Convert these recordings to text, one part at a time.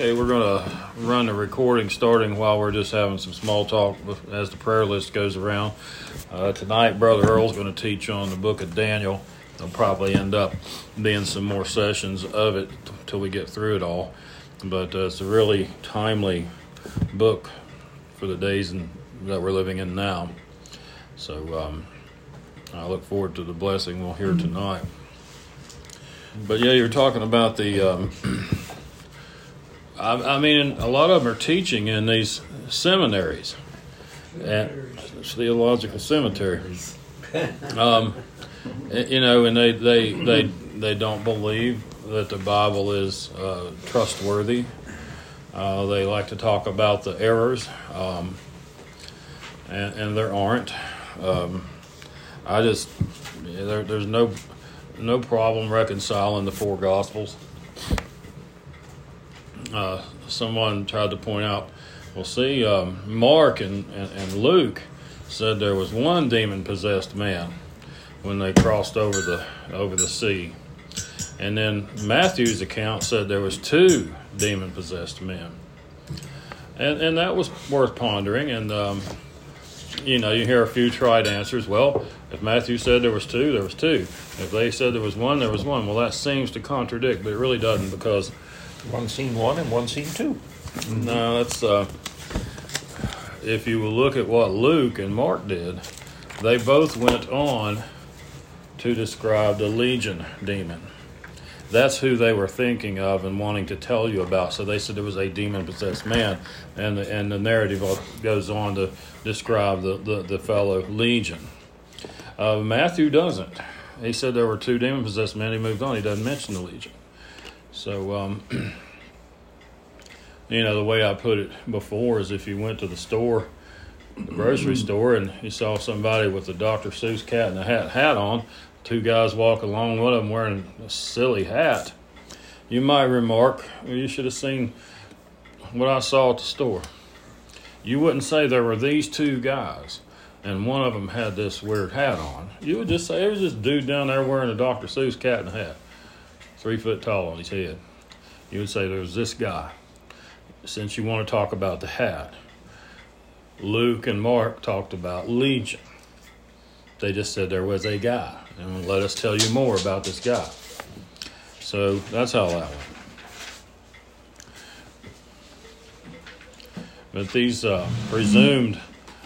Okay, we're going to run the recording starting while we're just having some small talk as the prayer list goes around. Uh, tonight, Brother Earl's going to teach on the book of Daniel. There'll probably end up being some more sessions of it till we get through it all. But uh, it's a really timely book for the days in, that we're living in now. So um, I look forward to the blessing we'll hear tonight. But yeah, you're talking about the. Um, I, I, mean, a lot of them are teaching in these seminaries, at theological cemeteries. Um, you know, and they they they they don't believe that the Bible is uh, trustworthy. Uh, they like to talk about the errors, um, and, and, there aren't. Um, I just there, there's no no problem reconciling the four Gospels. Uh, someone tried to point out, well, see, um, Mark and, and, and Luke said there was one demon possessed man when they crossed over the over the sea. And then Matthew's account said there was two demon possessed men. And and that was worth pondering and um, you know, you hear a few tried answers. Well, if Matthew said there was two, there was two. If they said there was one, there was one. Well, that seems to contradict, but it really doesn't because one scene one and one scene 2 No, that's uh, if you will look at what Luke and Mark did, they both went on to describe the legion demon. That's who they were thinking of and wanting to tell you about. So they said it was a demon possessed man, and the, and the narrative goes on to describe the, the, the fellow legion. Uh, Matthew doesn't. He said there were two demon possessed men. He moved on. He doesn't mention the legion. So, um, you know, the way I put it before is if you went to the store, the grocery store, and you saw somebody with a Dr. Seuss cat and a hat, hat on, two guys walk along, one of them wearing a silly hat, you might remark, you should have seen what I saw at the store. You wouldn't say there were these two guys and one of them had this weird hat on. You would just say it was this dude down there wearing a Dr. Seuss cat and a hat, three foot tall on his head. You would say there was this guy. Since you want to talk about the hat, Luke and Mark talked about Legion. They just said there was a guy and let us tell you more about this guy. So that's how that went. But these uh, presumed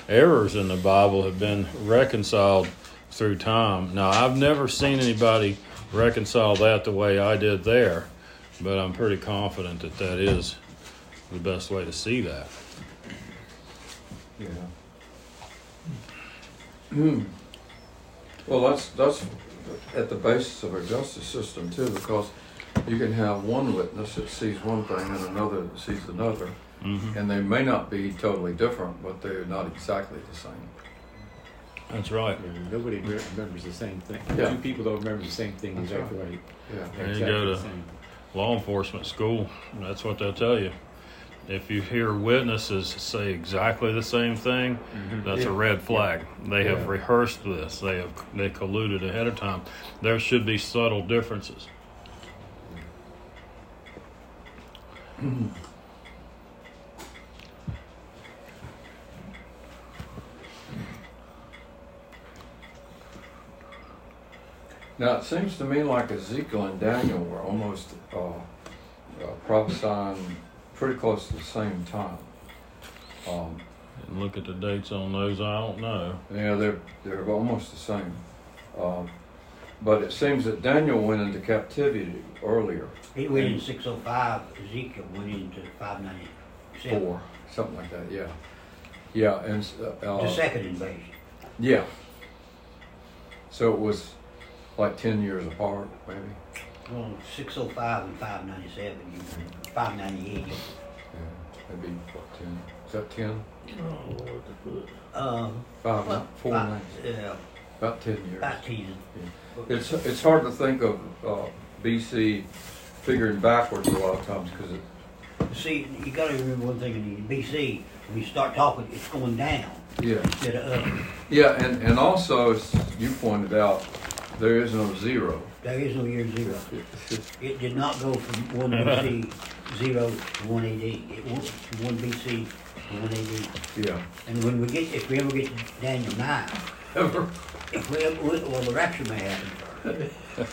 errors in the Bible have been reconciled through time. Now, I've never seen anybody reconcile that the way I did there, but I'm pretty confident that that is the best way to see that. Yeah. Hmm. Well, that's that's at the basis of our justice system too, because you can have one witness that sees one thing and another that sees another, mm-hmm. and they may not be totally different, but they're not exactly the same. That's right. Yeah, nobody remembers the same thing. Yeah. Two people don't remember the same thing that's exactly right. right. Yeah. And you go to law enforcement school, that's what they'll tell you if you hear witnesses say exactly the same thing, mm-hmm. that's yeah. a red flag. They yeah. have rehearsed this. They have they colluded ahead of time. There should be subtle differences. Now it seems to me like Ezekiel and Daniel were almost uh, uh, prophesying pretty close to the same time. Um, and look at the dates on those. I don't know. Yeah, they're they're almost the same. Um, but it seems that Daniel went into captivity earlier. He went in 605. Ezekiel went into 597. Four, something like that. Yeah, yeah, and uh, the second invasion. Yeah. So it was like ten years apart, maybe. Well, 605 and 597, 598. Yeah, that'd be what, 10? Is that 10? Um, Five, well, four five, Yeah, About 10 years. about 10. Yeah. It's, it's hard to think of uh, BC figuring backwards a lot of times because it. See, you got to remember one thing in BC, when you start talking, it's going down yeah. instead of up. Yeah, and, and also, as you pointed out, there is no zero. There is no year zero. It did not go from one BC zero to one AD. It went from one BC to one AD. Yeah. And when we get, if we ever get to Daniel nine, if we ever, well, the rapture may happen first. But,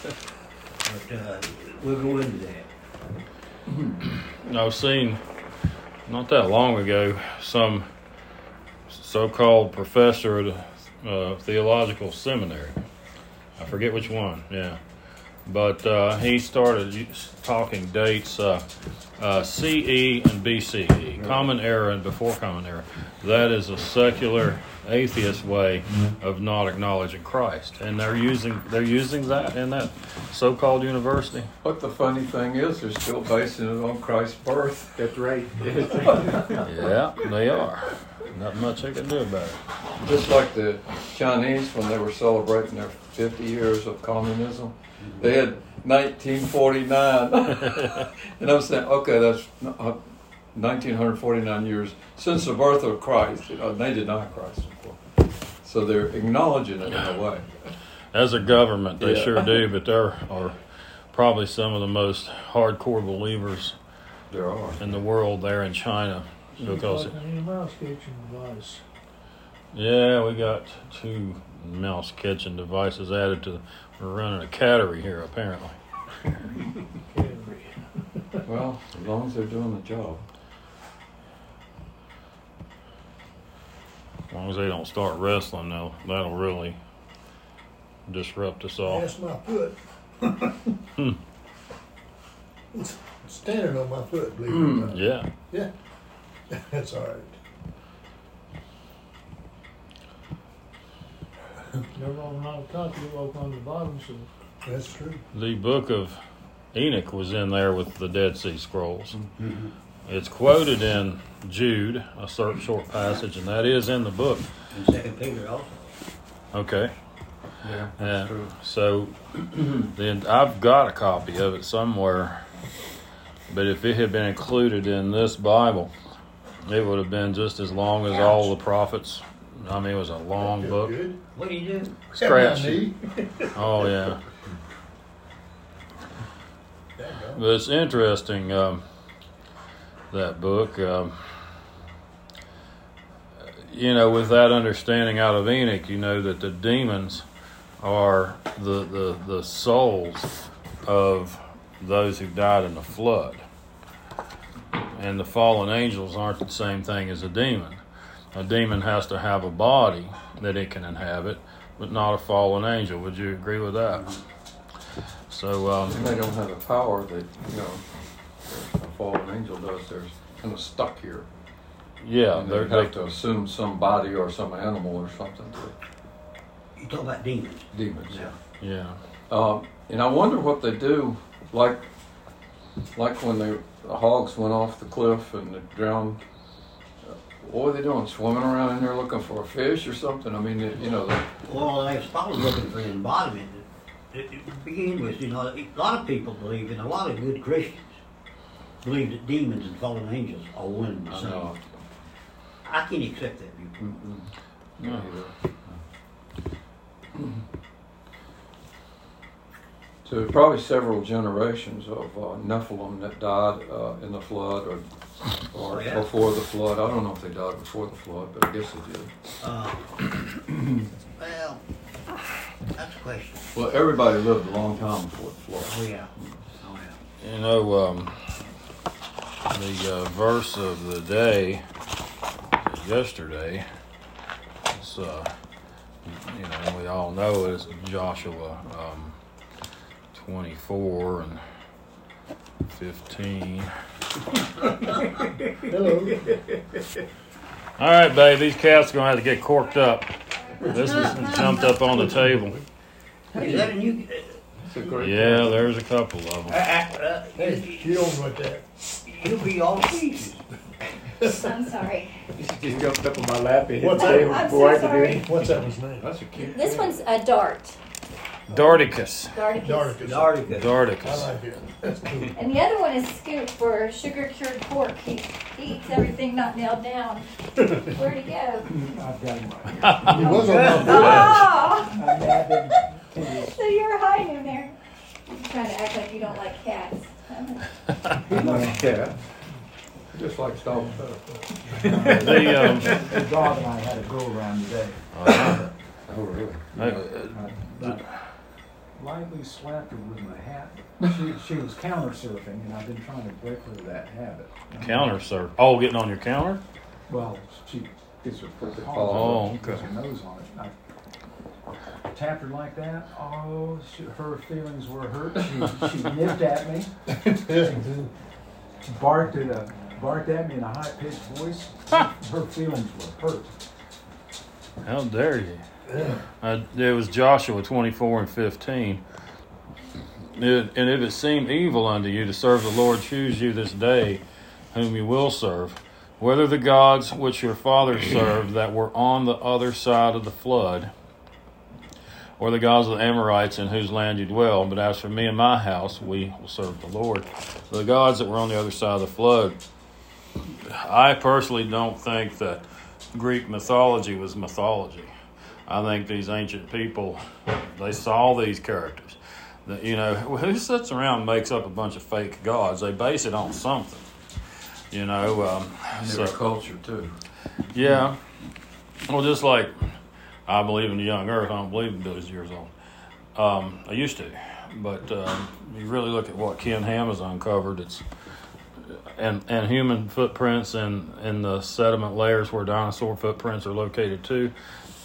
uh, we'll go into that. I've seen not that long ago some so-called professor at a uh, theological seminary. I forget which one. Yeah, but uh, he started talking dates uh, uh, CE and BCE, Common Era and before Common Era. That is a secular atheist way of not acknowledging Christ, and they're using they're using that in that so-called university. But the funny thing is, they're still basing it on Christ's birth. That's right. Yeah, they are. Not much they can do about it. Just like the Chinese when they were celebrating their 50 years of communism, they had 1949. and I'm saying, okay, that's uh, 1949 years since the birth of Christ. You know, they deny Christ, of course. So they're acknowledging it in a way. As a government, they Yeah. sure do, but there are probably some of the most hardcore believers There are. in the world there in China. Because, Like any mouse yeah, we got two mouse catching devices added to. We're running a cattery here, apparently. Cannery. Well, as long as they're doing the job. As long as they don't start wrestling, though, that'll really disrupt us all. That's my foot. Hmm. It's standing on my foot, believe it or hmm. not. Yeah. Yeah. That's all right. Never on the top, you walk on the bottom, so. That's true. The book of Enoch was in there with the Dead Sea Scrolls. Mm-hmm. It's quoted in Jude, a certain short passage, and that is in the book. And second Peter also. Okay. Yeah, Yeah. true. So then I've got a copy of it somewhere, but if it had been included in this Bible, it would have been just as long as all the prophets. I mean, it was a long book. Good. What do you do? Scratch. Have my knee. Oh yeah. But it's interesting um, that book. Um, you know, with that understanding out of Enoch, you know that the demons are the the, the souls of those who died in the flood, and the fallen angels aren't the same thing as a demon. A demon has to have a body that it can inhabit, but not a fallen angel. Would you agree with that? So. Um, And they don't have the power that, you know, a fallen angel does. They're kind of stuck here. Yeah, they're, they have they, to assume some body or some animal or something to You talk about demons. demons. Yeah. yeah. Um, and I wonder what they do, like, like when they, the hogs went off the cliff and they drowned. What were they doing? Swimming around in there looking for a fish or something? I mean, you know, they, Well, they was probably looking for the embodiment. To begin with, you know, a lot of people believe, and a lot of good Christians believe that demons and fallen angels are one and the I same. I can't accept that view. Mm-mm. No. either. So probably several generations of uh, Nephilim that died uh, in the flood or, or yeah. before the flood. I don't know if they died before the flood, but I guess they did. Uh, well, that's a question. Well, everybody lived a long time before the flood. Oh, yeah. Oh, yeah. You know, um, the uh, verse of the day yesterday is, uh, you know, we all know it is Joshua um, 24 and 15. Hello. All right, babe, these cats are going to have to get corked up. This one jumped up on the table. Is that a new? A great Yeah, there's a couple of Uh, them. uh, Hey, you don't want that. You'll be all pieces. I'm sorry. She just jumped up on my lap and hit What's the that? table I'm before I could do sorry. anything. What's that one's name? That's a cute. This cat. one's a dart. Darticus. Darticus. Darticus. Darticus. I like it. That's cool. And the other one is Scoop for sugar cured pork. He, he eats everything not nailed down. Where'd he go? I've got him. He was on my board. Oh! So you're hiding him there. You're trying to act like you don't like cats. Yeah. Just like dogs. The, um, The dog and I had a go around today. uh, Oh, really? uh, Lightly slapped her with my hat. She, she was counter surfing, and I've been trying to break her of that habit. Counter surf. Oh, getting on your counter? Well, she gets her foot Oh, paw, okay. gets her nose on it. I tapped her like that. Oh, she, her feelings were hurt. She, she nipped at me, barked at a, barked at me in a high pitched voice. Her feelings were hurt. How dare you? Uh, it was Joshua 24 and 15. It- and if it seem evil unto you to serve the Lord, choose you this day whom you will serve, whether the gods which your fathers served that were on the other side of the flood, or the gods of the Amorites in whose land you dwell. But as for me and my house, we will serve the Lord. The gods that were on the other side of the flood. I personally don't think that Greek mythology was mythology. I think these ancient people, they saw these characters. That you know, who sits around and makes up a bunch of fake gods? They base it on something. You know, um, And so their culture too. yeah. Well, just like I believe in the young Earth, I don't believe in billions of years old. Um, I used to, but um, you really look at what Ken Ham has uncovered. It's and and human footprints and in the sediment layers where dinosaur footprints are located too.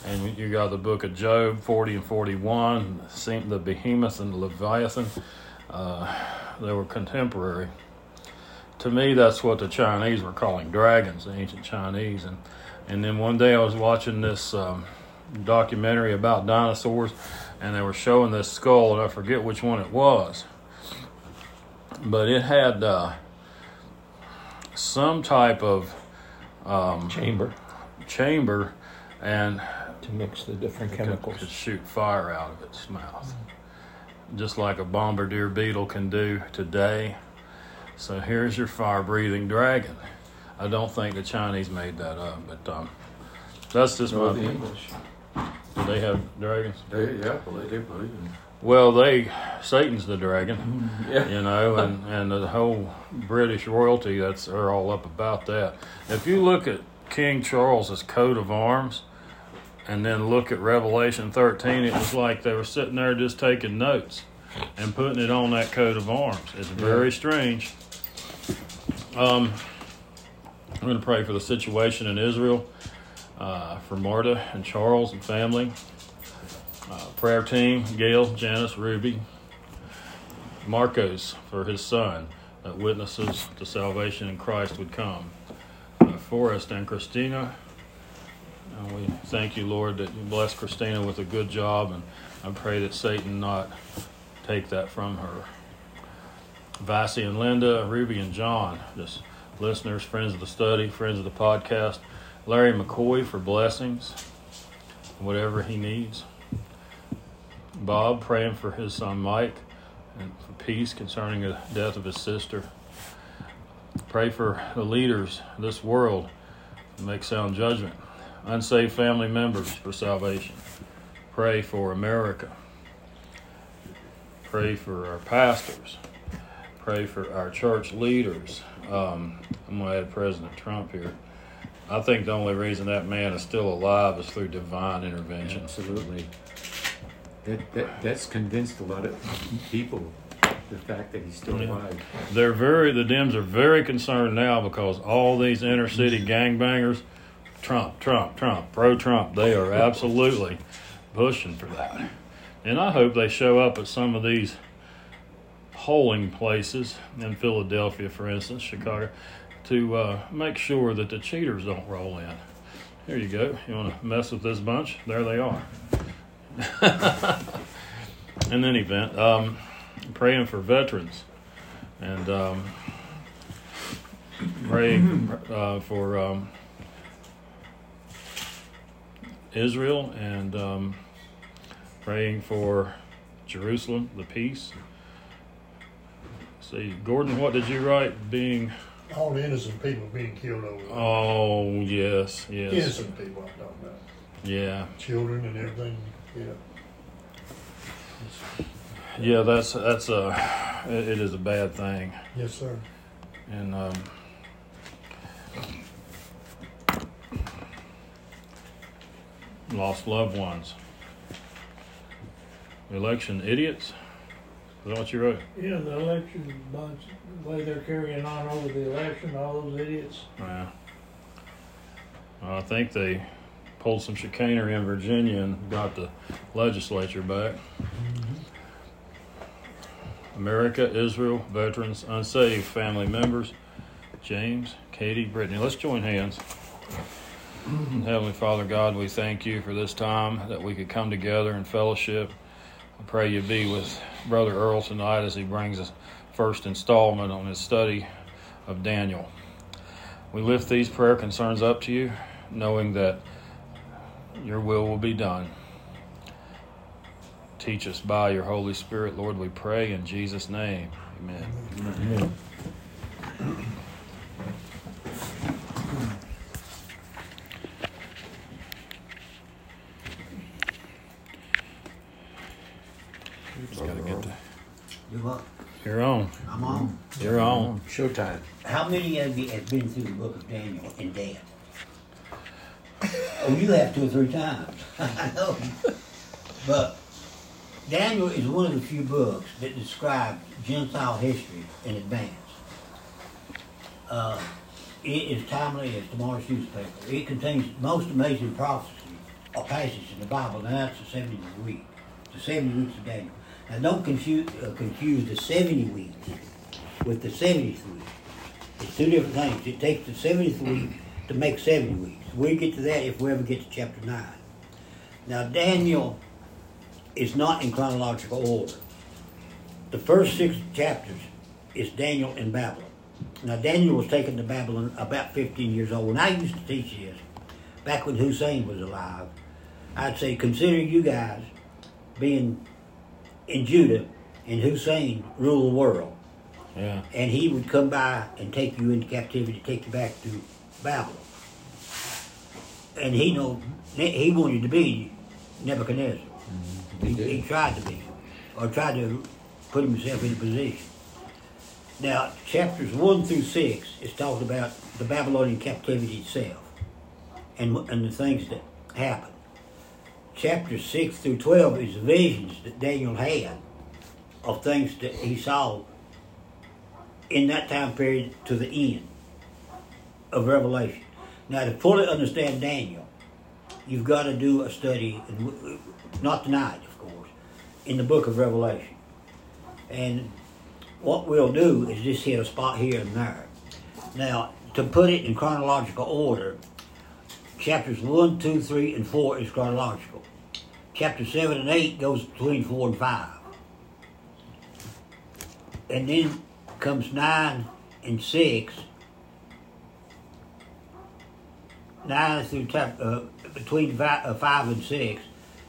And you got the book of Job, forty and forty-one, seen the behemoth and the leviathan. Uh, they were contemporary. To me, that's what the Chinese were calling dragons, the ancient Chinese. And and then one day I was watching this um, documentary about dinosaurs, and they were showing this skull, and I forget which one it was, but it had uh, some type of um, Chamber chamber, and to mix the different it chemicals. could shoot fire out of its mouth, just like a bombardier beetle can do today. So here's your fire-breathing dragon. I don't think the Chinese made that up, but um, that's just No, my the opinion. English. Do they have dragons? They, yeah, well, they do believe in Well, they Satan's the dragon, Yeah. you know, and and the whole British royalty that's they're all up about that. If you look at King Charles's coat of arms, and then look at Revelation thirteen, it was like they were sitting there just taking notes and putting it on that coat of arms. It's very strange. Um, I'm going to pray for the situation in Israel, uh, for Marta and Charles and family uh, prayer team Gail, Janice, Ruby, Marcos for his son that witnesses to salvation in Christ would come. Uh, Forrest and Christina. And we thank you, Lord, that you bless Christina with a good job, and I pray that Satan not take that from her. Vasi and Linda, Ruby and John, just listeners, friends of the study, friends of the podcast. Larry McCoy for blessings, whatever he needs. Bob praying for his son Mike and for peace concerning the death of his sister. Pray for the leaders of this world to make sound judgment. Unsaved family members for salvation. Pray for America. Pray for our pastors. Pray for our church leaders. Um, I'm going to add President Trump here. I think the only reason that man is still alive is through divine intervention. Absolutely. That, that, that's convinced a lot of people, the fact that he's still Yeah. alive. They're very the Dems are very concerned now because all these inner city gangbangers, Trump, Trump, Trump, pro Trump, they are absolutely pushing for that. And I hope they show up at some of these polling places in Philadelphia, for instance, Chicago, to uh, make sure that the cheaters don't roll in. Here you go. You want to mess with this bunch? There they are. in any event, um, praying for veterans and um, praying uh, for um, Israel and um, praying for Jerusalem, the peace. See, Gordon, what did you write? Being All the innocent people being killed over there. oh yes, yes, Innocent people I'm talking about. yeah. Children and everything, yeah. Yeah, that's that's a it, it is a bad thing, Yes, sir. and um, lost loved ones. Election idiots. Is that what you wrote? Yeah, the election bunch, the way they're carrying on over the election, all those idiots. Yeah. I think they pulled some chicanery in Virginia and got the legislature back. Mm-hmm. America, Israel, veterans, unsaved family members, James, Katie, Brittany. Let's join hands. Mm-hmm. Heavenly Father God, we thank you for this time that we could come together in fellowship. I pray you be with Brother Earl tonight as he brings us first installment on his study of Daniel. We lift these prayer concerns up to you, knowing that your will will be done. Teach us by your Holy Spirit, Lord, we pray in Jesus' name. Amen. Just gotta get the. You what? You're on. I'm on. You're on. Showtime. How many of you have been through the book of Daniel in depth? Oh, you have two or three times. I know. But Daniel is one of the few books that describe Gentile history in advance. Uh, it is timely as tomorrow's newspaper. It contains most amazing prophecy or passage in the Bible, and that's the 70th week. The 70 weeks of Daniel. Now, don't confuse, uh, confuse the 70 weeks with the 70th week. It's two different things. It takes the 70th week to make 70 weeks. We'll get to that if we ever get to chapter 9. Now, Daniel is not in chronological order. The first six chapters is Daniel in Babylon. Now, Daniel was taken to Babylon about 15 years old. When I used to teach this, back when Hussein was alive, I'd say, consider you guys being in Judah and Hussein rule the world Yeah. and he would come by and take you into captivity, take you back to Babylon. And he know he wanted to be Nebuchadnezzar. Mm-hmm. He, he tried to be, or tried to put himself in a position. Now, chapters one through six is talking about the Babylonian captivity itself, and and the things that happened. Chapters six through twelve is the visions that Daniel had of things that he saw in that time period to the end of Revelation. Now, to fully understand Daniel, you've got to do a study, not tonight, of course, in the book of Revelation. And what we'll do is just hit a spot here and there. Now, to put it in chronological order, chapters 1, 2, 3, and 4 is chronological. Chapter 7 and 8 goes between 4 and 5. And then comes 9 and 6. 9 through chap- uh, between five, uh, 5 and 6.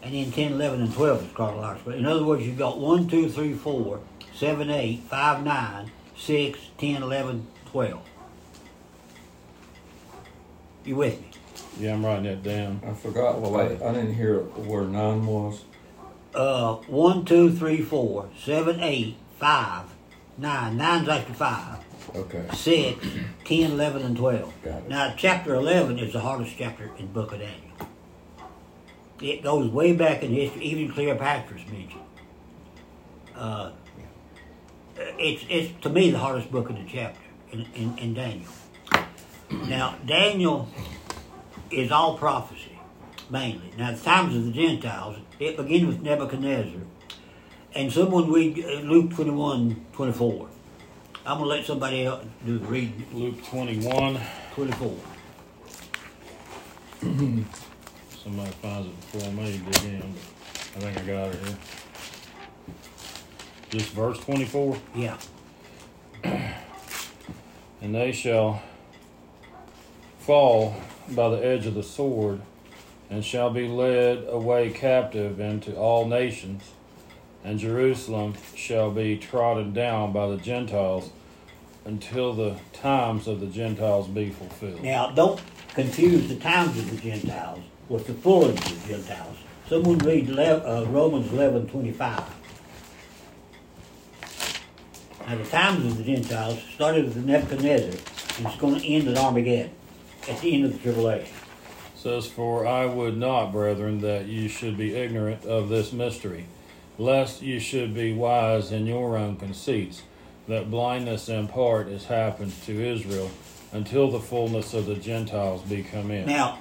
And then 10, 11, and 12 is chronological. In other words, you've got 1, 2, 3, 4, 7, 8, 5, 9, 6, 10, 11, 12. You with me? Yeah, I'm writing that down. I forgot, well, I, I didn't hear where nine was. Uh, 1, 2, 3, 4, 7, 8, 5, 9. 9's after 5. Okay. 6, 10, 11, and 12. Got it. Now, chapter 11 is the hardest chapter in the book of Daniel. It goes way back in history, even Cleopatra's mentioned. Uh, it's, it's, to me, the hardest book in the chapter in, in, in Daniel. Now, Daniel is all prophecy, mainly. Now, the times of the Gentiles, it begins with Nebuchadnezzar. And someone read uh, Luke 21, 24. I'm going to let somebody else do the reading. Luke 21. 24. Somebody finds it before me, dig in, but I think I got it here. Just verse 24. Yeah. And they shall fall by the edge of the sword, and shall be led away captive into all nations, and Jerusalem shall be trodden down by the Gentiles until the times of the Gentiles be fulfilled. Now, don't confuse the times of the Gentiles with the fullness of the Gentiles. Someone read uh, Romans 11, 25. Now, the times of the Gentiles started with Nebuchadnezzar, and it's going to end at Armageddon, at the end of the tribulation. says, For I would not, brethren, that you should be ignorant of this mystery, lest you should be wise in your own conceits, that blindness in part is happened to Israel until the fullness of the Gentiles be come in. Now,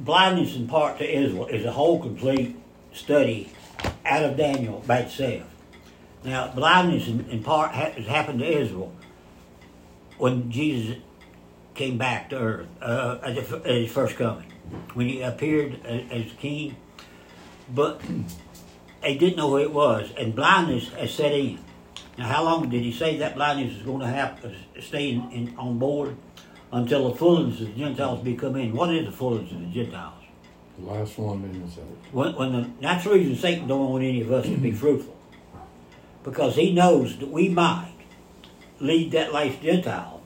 blindness in part to Israel is a whole complete study out of Daniel by itself. Now, blindness in, in part ha- has happened to Israel when Jesus came back to earth uh, at, the, at his first coming, when he appeared as, as king. But they didn't know who it was, and blindness has set in. Now, how long did he say that blindness is going to have stay in, in, on board until the fullness of the Gentiles be come in? What is the fullness of the Gentiles? The last one in the. When, when the that's the reason Satan don't want any of us to be fruitful, because he knows that we might lead that last Gentile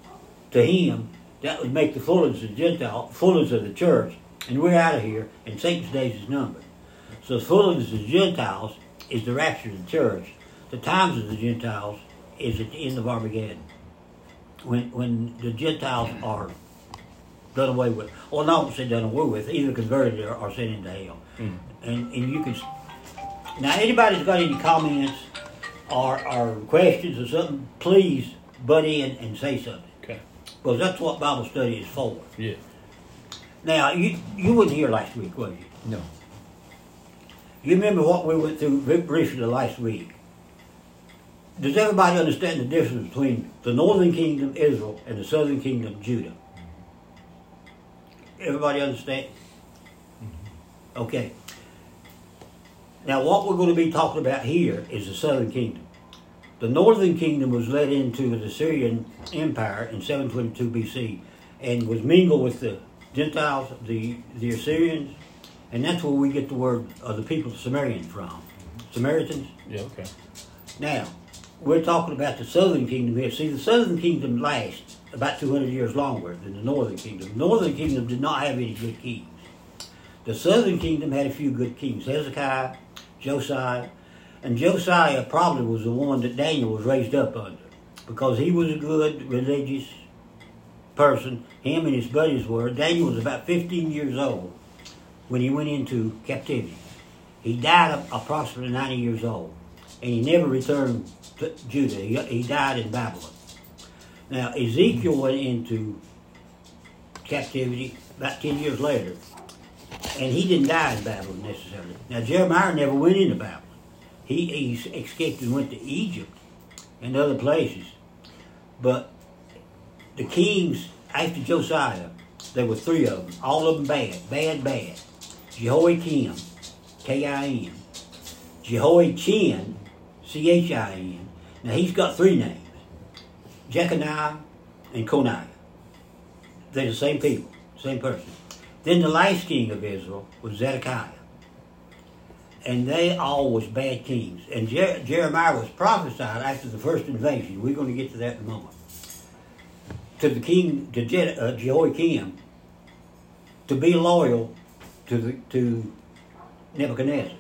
to him. That would make the fullness of the Gentile, fullness of the church, and we're out of here, and Satan's days is numbered. So the fullness of the Gentiles is the rapture of the church. The times of the Gentiles is at the end of Armageddon, when when the Gentiles are done away with. Or not say done away with, either converted or, or sent into hell. Mm. And and you can now anybody's got any comments or, or questions or something, please butt in and say something. Because that's what Bible study is for. Yeah. Now you you wasn't here last week, was you? No. You remember what we went through briefly last week? Does everybody understand the difference between the northern kingdom, Israel, and the southern kingdom, Judah? Everybody understand? Mm-hmm. Okay. Now, what we're going to be talking about here is the southern kingdom. The northern kingdom was led into the Assyrian Empire in 722 BC and was mingled with the Gentiles, the, the Assyrians, and that's where we get the word of the people of Sumerian from. Samaritans. Yeah, okay. Now, we're talking about the southern kingdom here. See, the southern kingdom lasts about 200 years longer than the northern kingdom. The northern kingdom did not have any good kings. The southern kingdom had a few good kings Hezekiah, Josiah, and Josiah probably was the one that Daniel was raised up under because he was a good religious person. Him and his buddies were. Daniel was about 15 years old when he went into captivity. He died approximately 90 years old, and he never returned to Judah. He, he died in Babylon. Now, Ezekiel went into captivity about 10 years later, and he didn't die in Babylon necessarily. Now, Jeremiah never went into Babylon. He, he escaped and went to Egypt and other places. But the kings after Josiah, there were three of them, all of them bad, bad, bad. Jehoiakim, K-I-M. Jehoiachin, C-H-I-N. Now he's got three names. Jeconiah and Coniah. They're the same people, same person. Then the last king of Israel was Zedekiah. And they all was bad kings. And Jer- Jeremiah was prophesied after the first invasion. We're going to get to that in a moment. To the king, to Je- uh, Jehoiakim, to be loyal to the, to Nebuchadnezzar.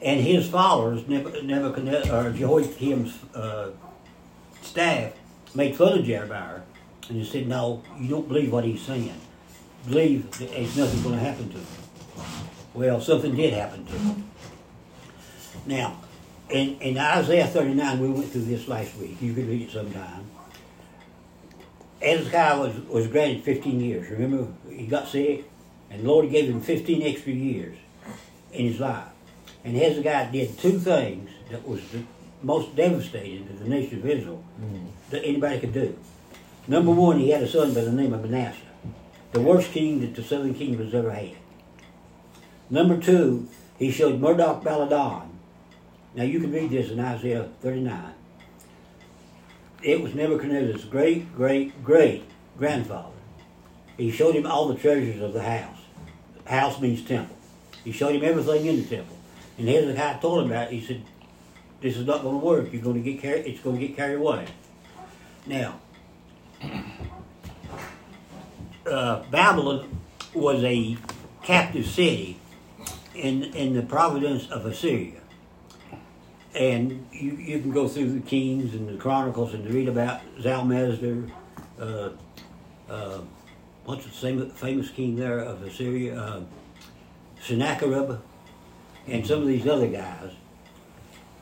And his followers, Nebuchadnezzar, or Jehoiakim's uh, staff, made fun of Jeremiah. And they said, no, you don't believe what he's saying. Believe that nothing going to happen to him. Well, something did happen to him. Now, in, in Isaiah 39, we went through this last week. You can read it sometime. Hezekiah was, was granted 15 years. Remember, he got sick, and the Lord gave him 15 extra years in his life. And Hezekiah did two things that was the most devastating to the nation of Israel mm. that anybody could do. Number one, he had a son by the name of Manasseh, the worst king that the southern kingdom has ever had. Number two, he showed Merodach Baladan. Now you can read this in Isaiah 39. It was Nebuchadnezzar's great, great, great grandfather. He showed him all the treasures of the house. House means temple. He showed him everything in the temple. And Hezekiah told him about it. He said, This is not going to work. You're going to get carried it's going to get carried away. Now, uh, Babylon was a captive city in in the province of Assyria. And you, you can go through the Kings and the Chronicles and read about Shalmaneser, uh, uh, what's the famous king there of Assyria, uh, Sennacherib, and some of these other guys.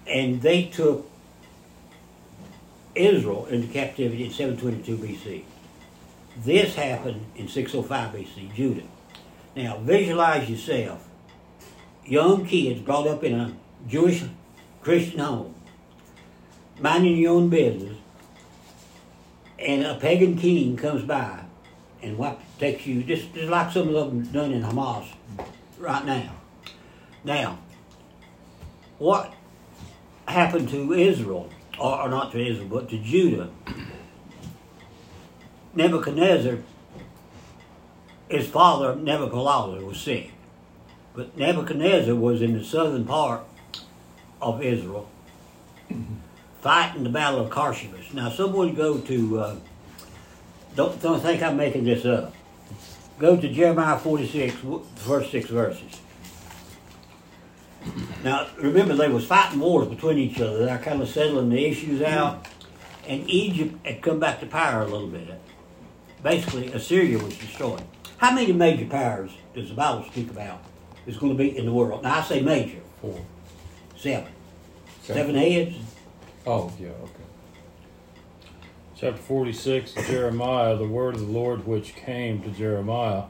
And they took Israel into captivity in 722 BC. This happened in 605 BC, Judah. Now, visualize yourself young kids brought up in a Jewish Christian home, minding your own business, and a pagan king comes by and what takes you, just, just like some of them done in Hamas right now. Now, what happened to Israel, or, or not to Israel, but to Judah? Nebuchadnezzar, his father, Nebuchadnezzar, was sick. But Nebuchadnezzar was in the southern part of Israel, fighting the Battle of Carchemish. Now, someone go to, uh, don't, don't think I'm making this up. Go to Jeremiah 46, w- first six verses. Now, remember, they was fighting wars between each other. They're kind of settling the issues out. And Egypt had come back to power a little bit. Basically, Assyria was destroyed. How many major powers does the Bible speak about is going to be in the world? Now, I say major. Four. Seven. Seven heads. Oh, yeah, okay. Chapter 46 Jeremiah, the word of the Lord which came to Jeremiah,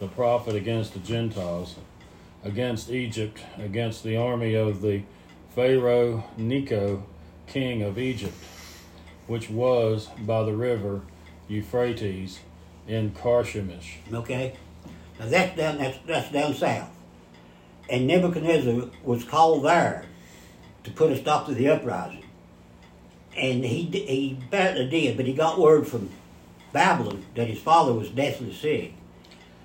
the prophet, against the Gentiles, against Egypt, against the army of the Pharaoh Necho, king of Egypt, which was by the river Euphrates in Carchemish. Okay? Now that's down that's, that's down south. And Nebuchadnezzar was called there to put a stop to the uprising. And he he badly did, but he got word from Babylon that his father was deathly sick.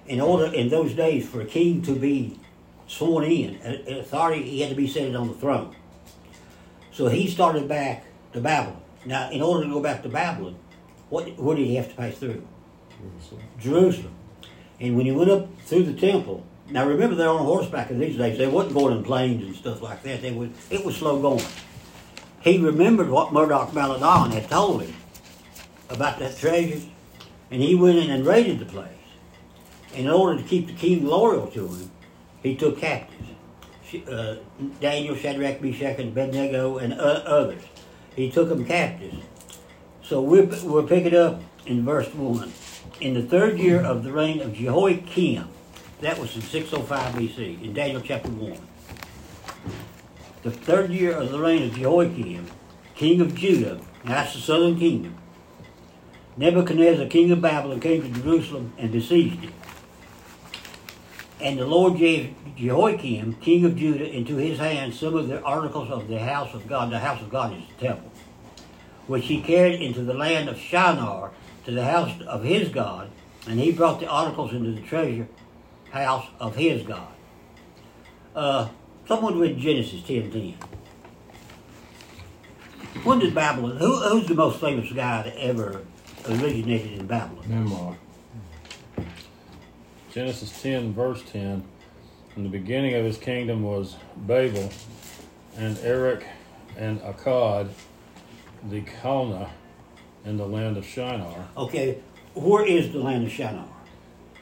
In order in those days for a king to be sworn in, authority he had to be seated on the throne. So he started back to Babylon. Now, in order to go back to Babylon, what what did he have to pass through? Jerusalem. And when he went up through the temple, now remember they're on horseback in these days. They wasn't going in planes and stuff like that. They was it was slow going. He remembered what Murdoch Maladon had told him about that treasure, and he went in and raided the place. In order to keep the king loyal to him, he took captives. Uh, Daniel, Shadrach, Meshach, and Abednego, and uh, others. He took them captives. So we'll, we'll pick it up in verse 1. In the third year of the reign of Jehoiakim, that was in 605 BC, in Daniel chapter 1. The third year of the reign of Jehoiakim, king of Judah, and that's the southern kingdom, Nebuchadnezzar, king of Babylon, came to Jerusalem and besieged it. And the Lord gave Jehoiakim, king of Judah, into his hand some of the articles of the house of God. The house of God is the temple which he carried into the land of Shinar to the house of his God, and he brought the articles into the treasure house of his God. Uh, someone read Genesis 10.10. When did Babylon, who, who's the most famous guy that ever originated in Babylon? Nimrod. Genesis 10, verse 10. In the beginning of his kingdom was Babel, and Erech, and Akkad, the Calneh, in the land of Shinar. Okay, where is the land of Shinar?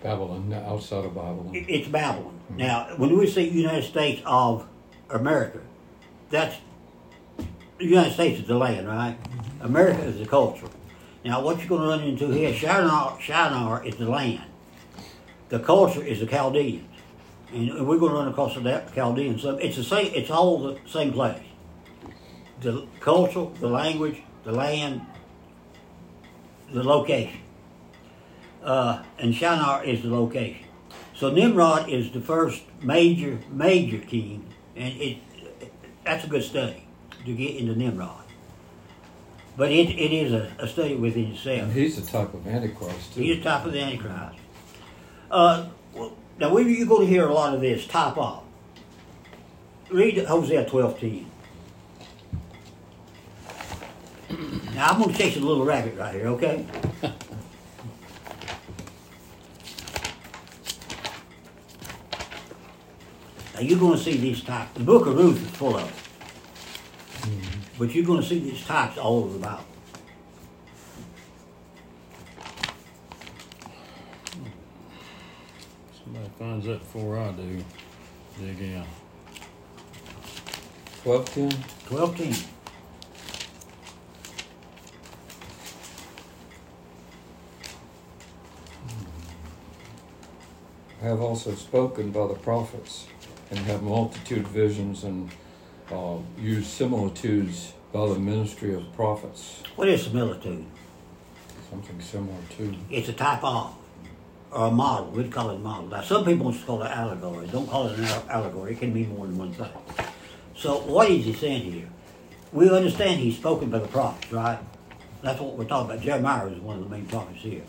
Babylon, outside of Babylon. It- It's Babylon. Now, when we say United States of America, that's the United States is the land, right? Mm-hmm. America is the culture. Now, what you're going to run into here, Shinar, Shinar is the land. The culture is the Chaldeans, and we're going to run across the Chaldeans. So it's the same. It's all the same place. The culture, the language, the land, the location uh, and Shinar is the location. So Nimrod is the first major, major king, and it that's a good study to get into Nimrod. But it, it is a, a study within And itself. he's the type of Antichrist, too. He's the type of the Antichrist. Uh, well, now, we, you're going to hear a lot of this top off. Read Hosea 12.10. Now, I'm going to chase a little rabbit right here, okay? you're going to see these types. The book of Ruth is full of them. Mm-hmm. But you're gonna see these types all over the Bible. Somebody finds that before I do. Dig in. Twelve ten? Twelve ten. have also spoken by the prophets and have multitude visions and uh, used similitudes by the ministry of prophets. What is similitude? Something similar to. It's a type of, or a model. We'd call it a model. Now, some people to call it allegory. Don't call it an allegory. It can mean more than one thing. So, what is he saying here? We understand he's spoken by the prophets, right? That's what we're talking about. Jeremiah is one of the main prophets here.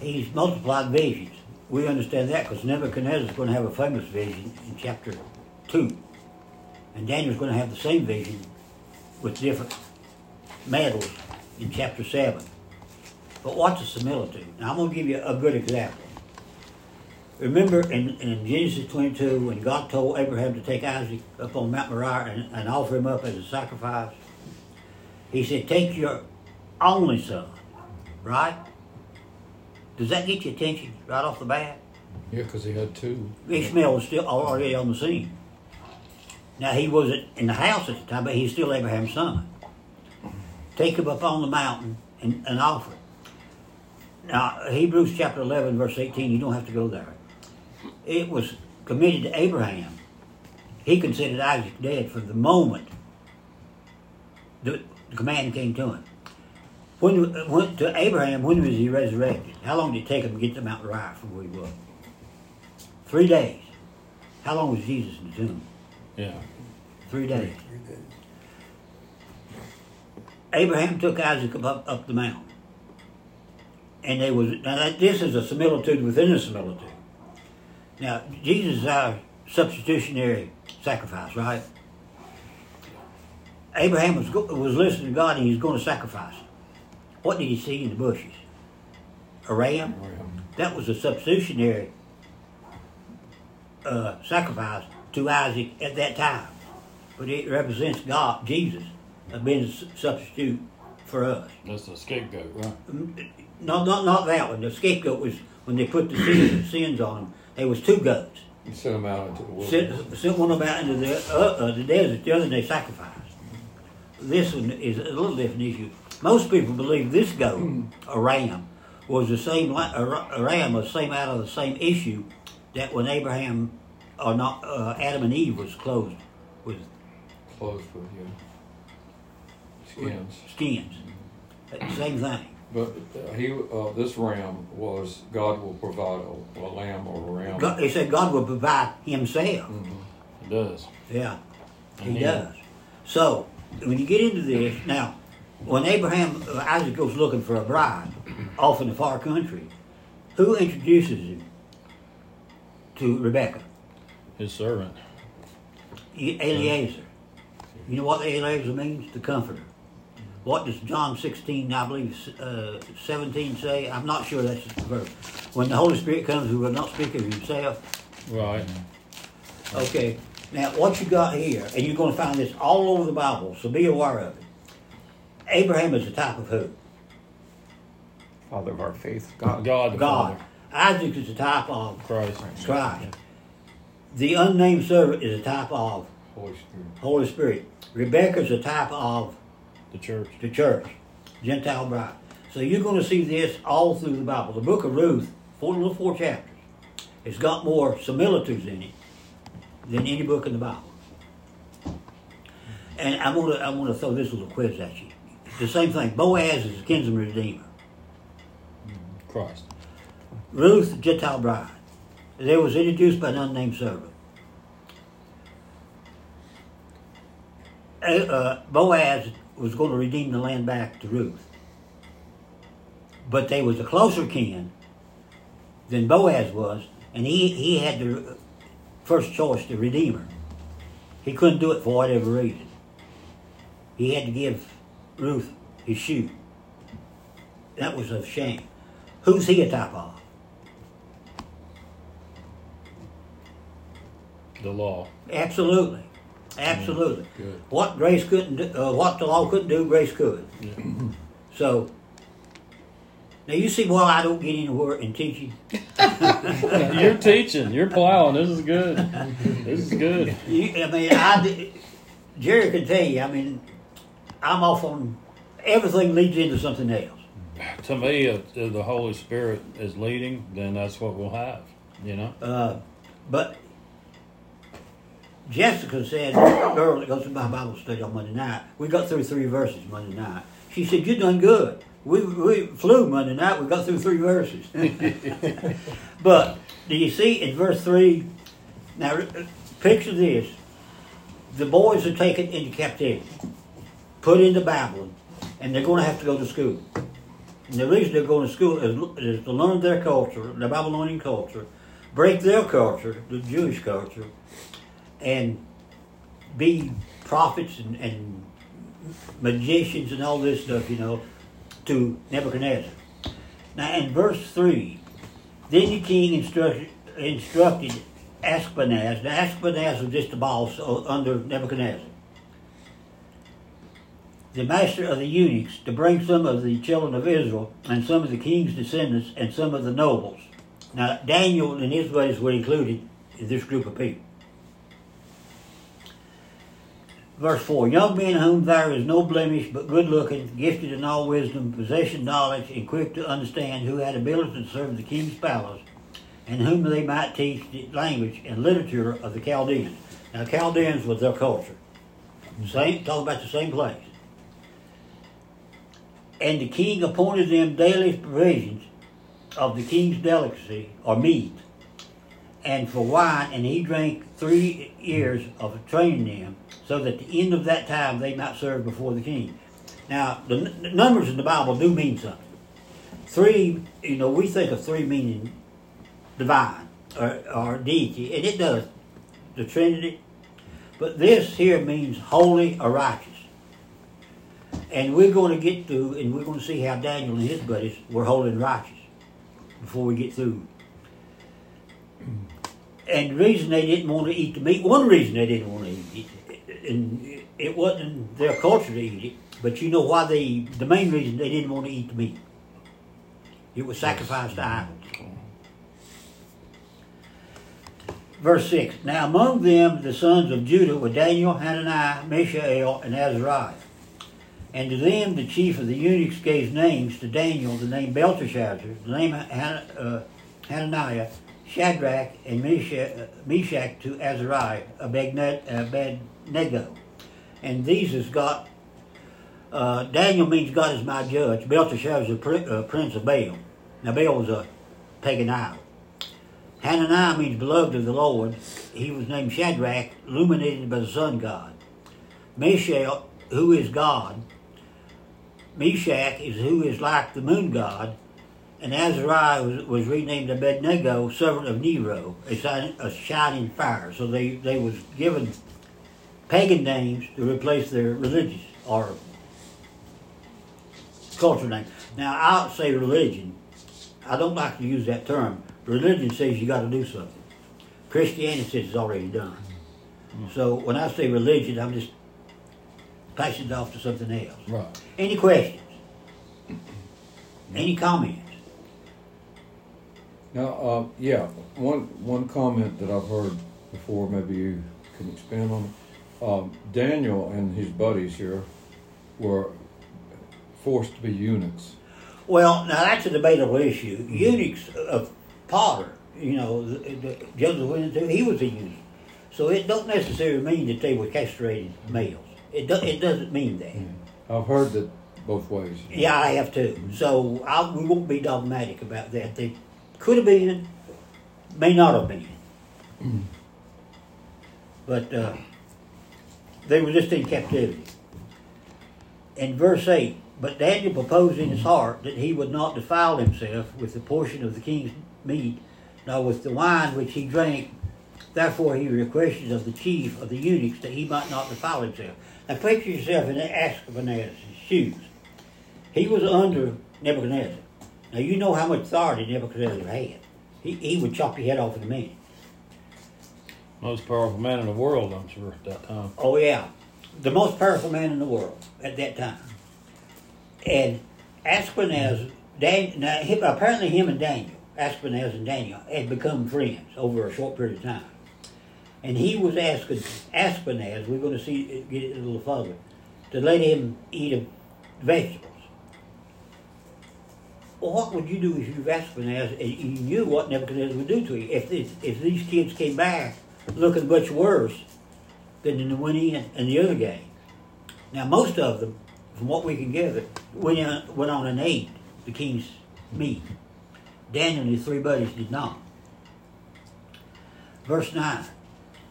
He's multiplied visions. We understand that because Nebuchadnezzar is going to have a famous vision in chapter 2. And Daniel's going to have the same vision with different metals in chapter 7. But what's a similitude? Now, I'm going to give you a good example. Remember in, in Genesis 22 when God told Abraham to take Isaac up on Mount Moriah and, and offer him up as a sacrifice? He said, Take your only son, right? Does that get your attention right off the bat? Yeah, because he had two. Ishmael was still already on the scene. Now, he wasn't in the house at the time, but he's still Abraham's son. Take him up on the mountain and, and offer it. Now, Hebrews chapter 11, verse 18, you don't have to go there. It was committed to Abraham. He considered Isaac dead from the moment the command came to him. When uh, went to Abraham, when was he resurrected? How long did it take him to get to Mount Moriah from where he was? Three days. How long was Jesus in the tomb? Yeah. Three days. Abraham took Isaac up, up the mountain. And they was now that, this is a similitude within a similitude. Now Jesus is our substitutionary sacrifice, right? Abraham was was listening to God and he was going to sacrifice. What did he see in the bushes? A ram. That was a substitutionary uh, sacrifice to Isaac at that time, but it represents God, Jesus, being a substitute for us. That's the scapegoat, right? No, not not that one. The scapegoat was when they put the sins, sins on him. There was two goats. He sent them out into the wilderness. Sent, sent one of them out into the uh, uh, the desert. The other they sacrificed. This one is a little different issue. Most people believe this goat, a ram, was the same. A ram was same out of the same issue that when Abraham or not uh, Adam and Eve was closed with closed with you. Skins. skins. Same thing. But uh, he, uh, this ram was God will provide a, a lamb or a ram. God, they said God will provide Himself. It does. Yeah, He does. So when you get into this now, when Abraham uh, Isaac goes looking for a bride off in the far country, who introduces him to Rebecca? His servant. Eliezer. You know what Eliezer means? The comforter. What does John 16, I believe, uh, 17 say? I'm not sure that's the verse. When the Holy Spirit comes, who will not speak of himself. Right. Okay, now what you got here, and you're going to find this all over the Bible, so be aware of it. Abraham is the type of who? Father of our faith, God. God the God. Father. Isaac is the type of Christ. Christ. The unnamed servant is a type of Holy Spirit. Holy Spirit. Rebecca is a type of The church. the church, Gentile bride. So you're going to see this all through the Bible. The book of Ruth, four little four chapters, it's got more similitudes in it than any book in the Bible. And I want to I want to throw this little quiz at you. The same thing. Boaz is a kinsman redeemer. Christ. Ruth, Gentile bride. They was introduced by an unnamed servant. Uh, uh, Boaz was going to redeem the land back to Ruth. But they was a closer kin than Boaz was, and he, he had the first choice to redeem her. He couldn't do it for whatever reason. He had to give Ruth his shoe. That was a shame. Who's he a type of? The law. Absolutely. Absolutely. Good. What grace couldn't do, uh, what the law couldn't do, grace could. So, now you see why I don't get anywhere in teaching. You're teaching. You're plowing. This is good. This is good. You, I mean, I, Jerry can tell you, I mean, I'm off on, everything leads into something else. To me, if if the Holy Spirit is leading, then that's what we'll have. You know. Uh, but Jessica said, girl that goes to my Bible study on Monday night, we got through three verses Monday night. She said, You done good. We, we flew Monday night, we got through three verses. but do you see in verse 3? Now, picture this the boys are taken into captivity, put into Babylon, and they're going to have to go to school. And the reason they're going to school is, is to learn their culture, the Babylonian culture, break their culture, the Jewish culture, and be prophets and, and magicians and all this stuff, you know, to Nebuchadnezzar. Now, in verse 3, then the king instructed, instructed Ashpenaz. Now, Ashpenaz was just the boss under Nebuchadnezzar. The master of the eunuchs to bring some of the children of Israel and some of the king's descendants and some of the nobles. Now, Daniel and his buddies were included in this group of people. Verse 4 Young men whom there is no blemish, but good looking, gifted in all wisdom, possessing knowledge, and quick to understand, who had ability to serve the king's palace, and whom they might teach the language and literature of the Chaldeans. Now, Chaldeans was their culture. Same, talking about the same place. And the king appointed them daily provisions of the king's delicacy, or meat, and for wine, and he drank three years of training them, so that at the end of that time they might serve before the king. Now, the, n- numbers in the Bible do mean something. Three, you know, we think of three meaning divine or, or deity, and it does, the Trinity. But this here means holy or righteous. And we're going to get to, and we're going to see how Daniel and his buddies were holding righteous before we get through. And the reason they didn't want to eat the meat, one reason they didn't want to eat it, and it wasn't their culture to eat it, but you know why they, the main reason they didn't want to eat the meat. It was sacrificed to idols. Verse 6 Now among them the sons of Judah were Daniel, Hananiah, Mishael, and Azariah. And to them the chief of the eunuchs gave names to Daniel, the name Belteshazzar, the name uh, Hananiah, Shadrach, and Meshach, uh, Meshach to Azariah, Abedne- Abednego. And these has got, uh, Daniel means God is my judge. Belteshazzar is a pri- uh, prince of Baal. Now Baal was a pagan idol. Hananiah means beloved of the Lord. He was named Shadrach, illuminated by the sun god. Mishael, who is God. Meshach is who is like the moon god. And Azariah was, was renamed Abednego, servant of Nebo, a, shining- a shining fire. So they, they was given pagan names to replace their religious or culture name. Now, I'll say religion. I don't like to use that term. Religion says you got to do something. Christianity says it's already done. Mm-hmm. So when I say religion, I'm just passing it off to something else. Right. Any questions? Any comments? Now, uh, yeah, one, one comment that I've heard before, maybe you can expand on it. Um, Daniel and his buddies here were forced to be eunuchs. Well, now that's a debatable issue. Eunuchs of Potter, you know, the, the, Joseph went into, he was a eunuch. So it don't necessarily mean that they were castrated males. It, do, it doesn't mean that. Hmm. I've heard that both ways. Yeah, I have too. So I, we won't be dogmatic about that. They could have been, may not have been. Hmm. But uh, they were just in captivity. In verse 8, but Daniel proposed in his hmm. heart that he would not defile himself with the portion of the king's meat, nor with the wine which he drank. Therefore he requested of the chief of the eunuchs that he might not defile himself. Now picture yourself in Ashpenaz's shoes. He was under Nebuchadnezzar. Now you know how much authority Nebuchadnezzar had. He, he would chop your head off in a minute. Most powerful man in the world, I'm sure, at that time. Oh yeah, the most powerful man in the world at that time. And Aspenaz, Dan, now, apparently him and Daniel, Aspenaz and Daniel, had become friends over a short period of time. And he was asking Aspenaz, we're going to see get it a little further, to let him eat vegetables. Well, what would you do if you were Aspenaz and you knew what Nebuchadnezzar would do to you? If this, if these kids came back looking much worse than the one in and the other gang. Now, most of them, from what we can gather, went on, went on and ate the king's meat. Daniel and his three buddies did not. Verse 9.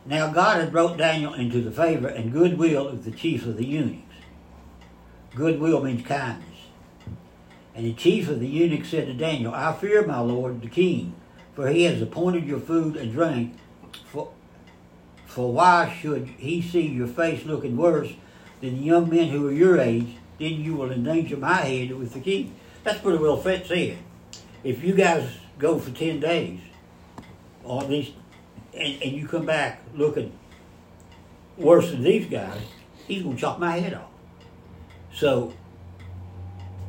Now God had brought Daniel into the favor and goodwill of the chief of the eunuchs. Goodwill means kindness. And the chief of the eunuchs said to Daniel, I fear my lord the king, for he has appointed your food and drink. For, for why should he see your face looking worse than the young men who are your age? Then you will endanger my head with the king. That's pretty well said. If you guys go for 10 days, or at least, and, and you come back looking worse than these guys, he's going to chop my head off. So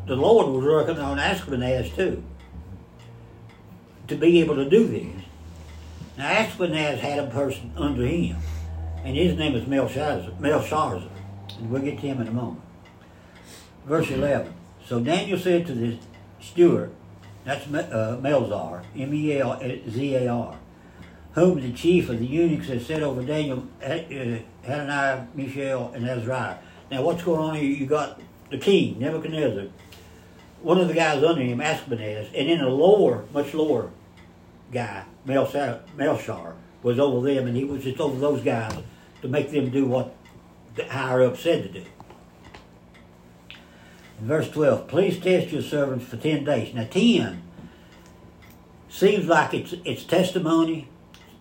the Lord was working on Ashpenaz too to be able to do this. Now Ashpenaz had a person under him, and his name is Belshazzar, Belshazzar, and we'll get to him in a moment. Verse 11. So Daniel said to the steward, that's uh, Melzar, M-E-L-Z-A-R, whom the chief of the eunuchs had set over Daniel, uh, Hananiah, Mishael, and Azariah. Now what's going on here? You got the king, Nebuchadnezzar, one of the guys under him, Ashpenaz, and then a lower, much lower guy, Melshar, Melshar, was over them, and he was just over those guys to make them do what the higher up said to do. In verse 12, please test your servants for 10 days. Now 10 seems like it's, it's testimony,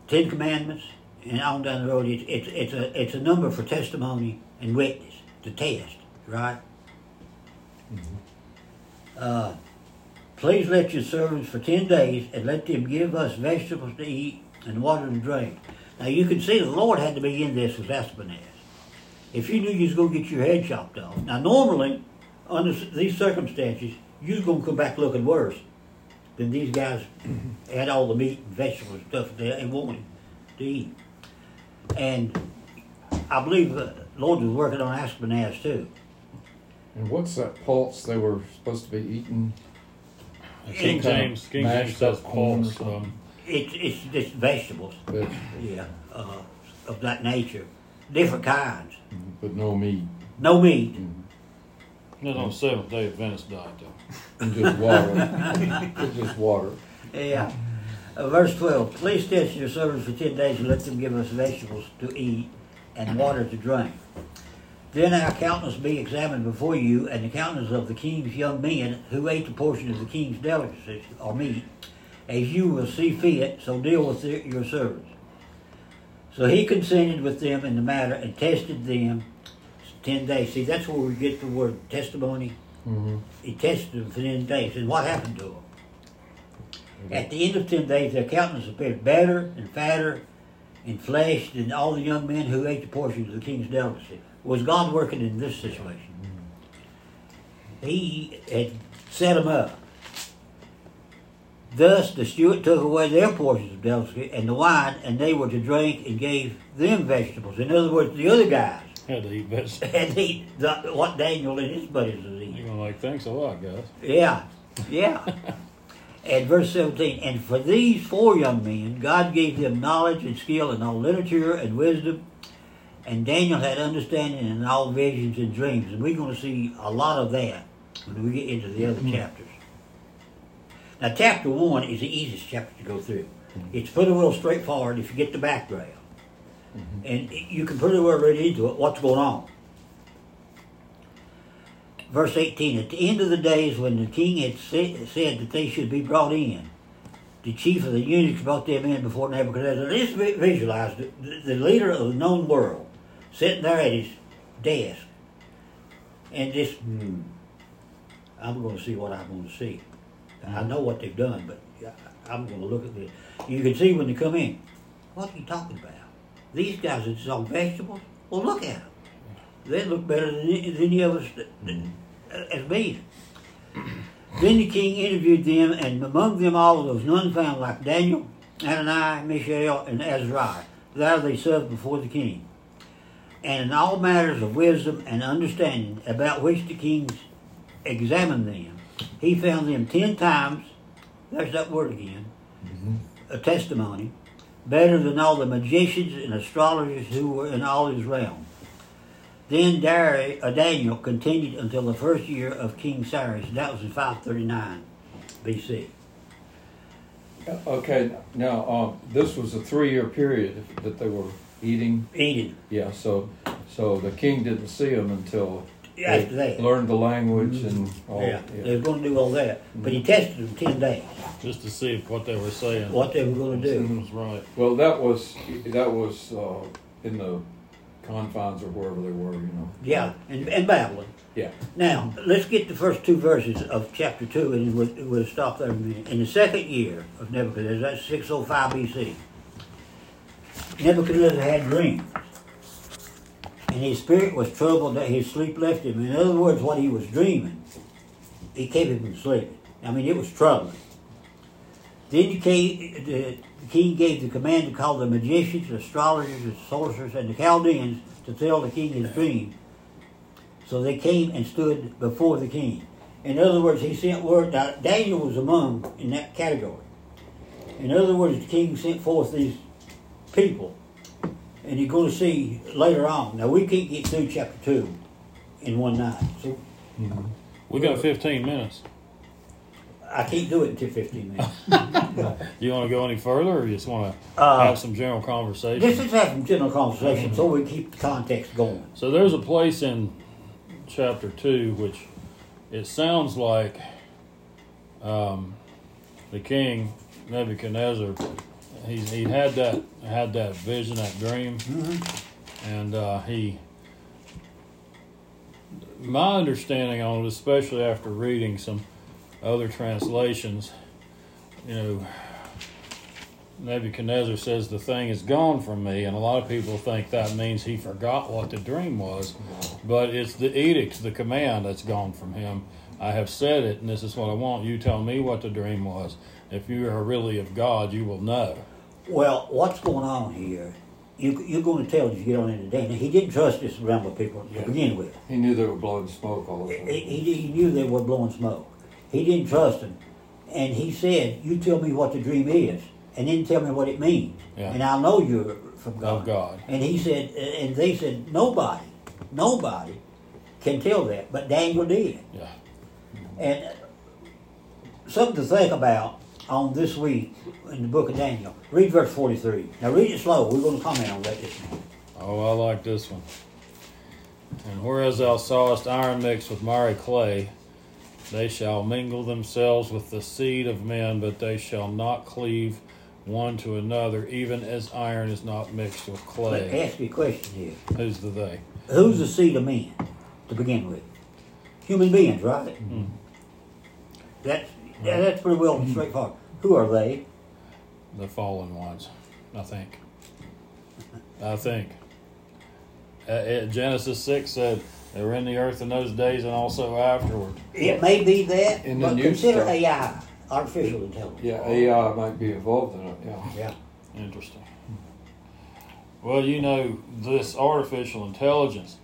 10 commandments, and on down the road, it's, it's, it's, a, it's a number for testimony and witness, to test, right? Mm-hmm. Uh, please let your servants for 10 days and let them give us vegetables to eat and water to drink. Now you can see the Lord had to begin this with Aspenaz. If you knew you was going to get your head chopped off. Now normally, under these circumstances, you're going to come back looking worse than these guys had all the meat and vegetables and stuff they wanted to eat. And I believe the Lord was working on Aspenaz too. And what's that pulse they were supposed to be eating? King James, King James says pulse. Um, it's it's just vegetables. Vegetables. Yeah, uh, of that nature, different kinds. Mm-hmm. But no meat. No meat. Not on the seventh day Adventist diet though. And just water. it's just water. Yeah. Uh, verse 12 Please test your servants for 10 days and let them give us vegetables to eat and water to drink. Then our countenance be examined before you, and the countenance of the king's young men who ate the portion of the king's delicacies or meat, as you will see fit, so deal with the, your servants. So he consented with them in the matter and tested them ten days. See, that's where we get the word testimony. Mm-hmm. He tested them for ten days, and what happened to them? At the end of ten days, their countenance appeared better and fatter in flesh than all the young men who ate the portions of the king's delicacy. Was God working in this situation? He had set them up. Thus the steward took away their portions of delicacy and the wine, and they were to drink and gave them vegetables. In other words, the other guys had to eat vegetables. had to eat the, what Daniel and his buddies was eating. You're like, thanks a lot, guys. Yeah, yeah. and verse 17, and for these four young men, God gave them knowledge and skill in all literature and wisdom. And Daniel had understanding in all visions and dreams. And we're going to see a lot of that when we get into the other mm-hmm. chapters. Now, chapter one is the easiest chapter to go through. It's pretty well straightforward if you get the background. And you can pretty well read into it what's going on. Verse 18 At the end of the days, when the king had sa- said that they should be brought in, the chief of the eunuchs brought them in before Nebuchadnezzar. Let's vi- visualize the, the leader of the known world sitting there at his desk and just, hmm, I'm going to see what I'm going to see. I know what they've done, but I'm going to look at this. You can see when they come in, what are you talking about? These guys that sell vegetables, well, look at them. They look better than any, of us as bees. Then the king interviewed them, and among them all was none found like Daniel, Ananias, Mishael, and Azariah. There they served before the king. And in all matters of wisdom and understanding about which the kings examined them, he found them ten times, there's that word again, a testimony, better than all the magicians and astrologers who were in all his realm. Then uh, Daniel continued until the first year of King Cyrus. That was in 539 BC. Okay, now, um, this was a three-year period that they were eating, Eating. yeah, so, so the king didn't see them until After they that. learned the language and all, Yeah, they yeah. were going to do all that. But he tested them 10 days, Just to see if what they were saying what they were going to do. was right. Well, that was, that was, uh, in the confines or wherever they were, you know. Yeah, and, and Babylon. Yeah. Now, let's get the first two verses of chapter 2, and we'll, we'll stop there a minute. In the second year of Nebuchadnezzar, that's 605 BC, Nebuchadnezzar had dreams. And his spirit was troubled that his sleep left him. In other words, what he was dreaming, it kept him from sleeping. I mean, it was troubling. Then the king, gave the command to call the magicians, astrologers, and sorcerers, and the Chaldeans to tell the king his dream. So they came and stood before the king. In other words, he sent word. Now, Daniel was among in that category. In other words, the king sent forth these people, and you're going to see later on. Now, we can't get through chapter two in one night, so We got 15 minutes. I can't do it until 15 minutes. You want to go any further, or you just want to Uh, have some general conversation? Just let's have some general conversation so we keep the context going. So there's a place in chapter two which it sounds like um, the king Nebuchadnezzar he he had that had that vision that dream and uh, he my understanding on it especially after reading some other translations you know Nebuchadnezzar says the thing is gone from me, and a lot of people think that means he forgot what the dream was. But it's the edict, the command that's gone from him. I have said it, and this is what I want. You tell me what the dream was. If you are really of God, you will know. Well, what's going on here? You, you're going to tell as you get on into Daniel. He didn't trust this of people Yeah. to begin with. He knew they were blowing smoke all the He, time. he, he knew they were blowing smoke. He didn't trust them. And he said, You tell me what the dream is, and then tell me what it means. Yeah. And I'll know you're from God. Of God. And he said, and they said, Nobody, nobody can tell that. But Daniel did. Yeah. And something to think about on this week in the book of Daniel. Read verse 43. Now read it slow. We're going to comment on that this morning. Oh, I like this one. And whereas thou sawest iron mixed with miry clay, they shall mingle themselves with the seed of men, but they shall not cleave one to another, even as iron is not mixed with Let clay. me ask you a question here. Who's the they? Who's the seed of men to begin with? Human beings, right? Mm. That's, yeah, that's pretty well straightforward. Who are they? The fallen ones, I think. I think. Uh, uh, Genesis 6 said they were in the earth in those days and also afterward. It may be that, In but consider stuff. AI, artificial intelligence. Yeah, AI might be involved in it, yeah. Yeah. Interesting. Well, you know, this artificial intelligence,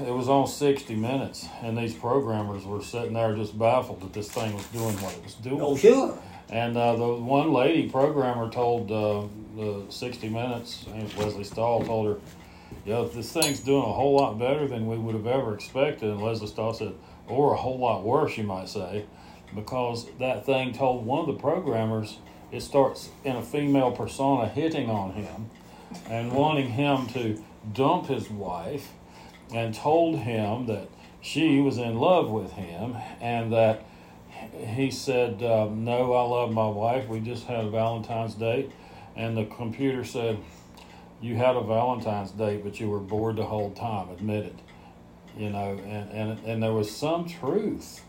it was on 60 Minutes, and these programmers were sitting there just baffled that this thing was doing what it was doing. Oh, sure. And uh, the one lady programmer told uh, the 60 Minutes, Lesley Stahl, told her, yeah, this thing's doing a whole lot better than we would have ever expected. And Lesley Stahl said, or a whole lot worse, you might say, because that thing told one of the programmers it starts in a female persona hitting on him and wanting him to dump his wife and told him that she was in love with him and that he said, um, No, I love my wife. We just had a Valentine's date. And the computer said, You had a Valentine's date, but you were bored the whole time. Admit it. You know, and, and, and there was some truth,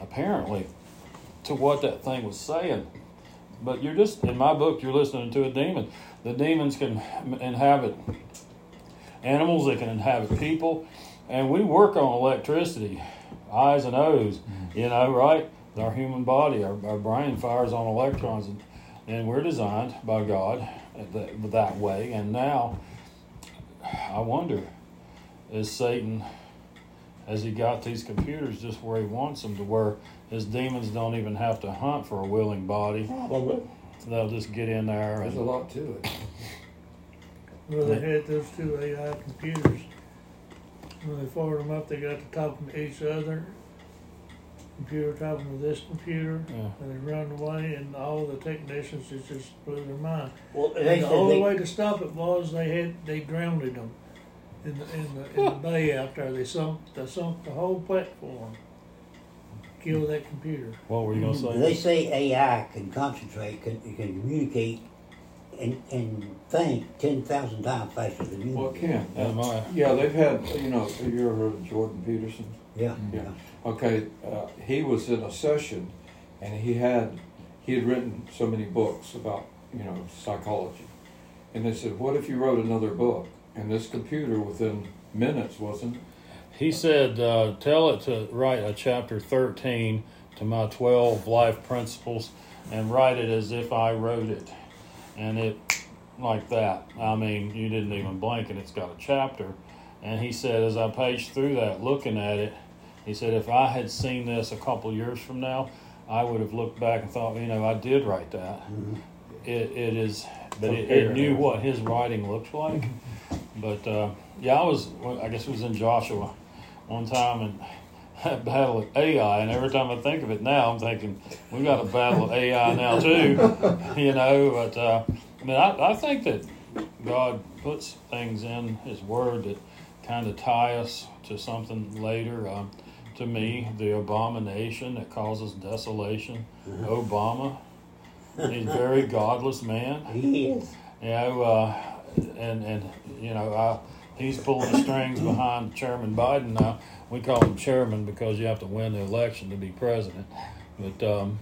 apparently, to what that thing was saying. but you're just in my book. You're listening to a demon. The demons can inhabit animals. They can inhabit people, and we work on electricity, eyes and O's. You know, right? Our human body, our, our brain fires on electrons, and, and we're designed by God that, that way. And now, I wonder, is Satan has he got these computers just where he wants them to where his demons don't even have to hunt for a willing body they'll just get in there There's a lot to it. Well, they had those two AI computers. When they fired them up, they got to talking to each other. Computer talking to this computer, Yeah. and they run away, and all the technicians it just blew their mind. Well, And said the only they, way to stop it was they had they drowned them in the in the in the bay out there. They sunk they sunk the whole platform. Killed that computer. what were you gonna mm-hmm. say they say AI can concentrate, can, can communicate, and, and think ten thousand times faster than you. Well, it can. Yeah, my- Yeah, they've had, you know, have you ever heard of Jordan Peterson? Yeah. Yeah. Okay, uh, he was in a session, and he had he had written so many books about you know psychology, and they said, "What if you wrote another book?" And this computer, within minutes, wasn't. he said uh, tell it to write a chapter 13 to my 12 life principles and write it as if i wrote it and it like that. I mean you didn't even blink and it's got a chapter. And he said as i paged through that looking at it he said if i had seen this a couple years from now i would have looked back and thought you know i did write that. It, it is but it, it knew what his writing looked like. But uh, yeah i was i guess it was in joshua one time and a battle of ai and every time i think of it now i'm thinking we've got a battle of ai now too you know but uh, i mean I, I think that god puts things in his word that kind of tie us to something later um, to me the abomination that causes desolation. Obama he's a very godless man. He is. you know, uh, and and you know, uh, he's pulling the strings behind Chairman Biden now. We call him Chairman because you have to win the election to be president. But um,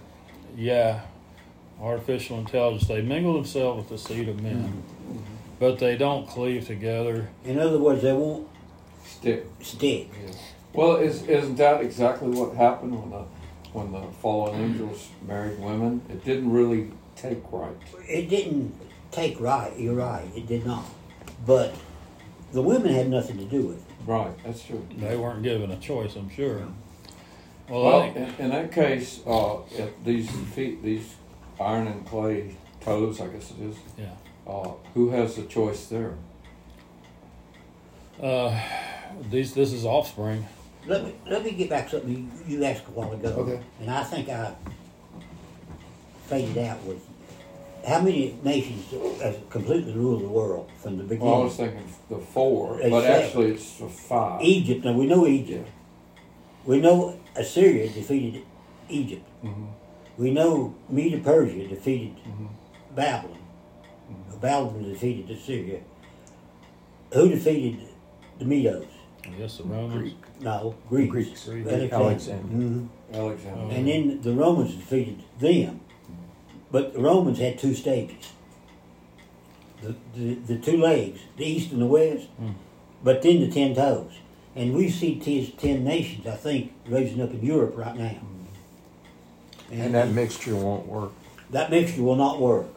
yeah, artificial intelligence they mingle themselves with the seed of men, but they don't cleave together. In other words, they won't Stick. stick. Well, is isn't that exactly what happened when the when the fallen angels married women? It didn't really take right. It didn't take right. You're right. It did not. But the women had nothing to do with it. Right, that's true. They weren't given a choice, I'm sure. Well, Well, I, in, in that case, uh, if these feet, these iron and clay toes, I guess it is. yeah. Uh, who has the choice there? Uh, these this is offspring. Let me let me get back to something you, you asked a while ago. Okay. And I think I faded out with how many nations have completely ruled the world from the beginning? Well, I was thinking the four, It's but seven. actually it's five. Egypt. Now we know Egypt. We know Assyria defeated Egypt. Mhm. We know Medo Persia defeated Mhm. Babylon. Babylon defeated Assyria. Who defeated the Medos? Yes, the Romans. No, Greeks. Greeks. Greeks. Alexander. Mhm. Alexander. And then the Romans defeated them. But the Romans had two stages. The, the, the two legs, the east and the west, Hmm. but then the ten toes. And we see t- ten nations, I think, raising up in Europe right now. And that mixture won't work. that mixture will not work.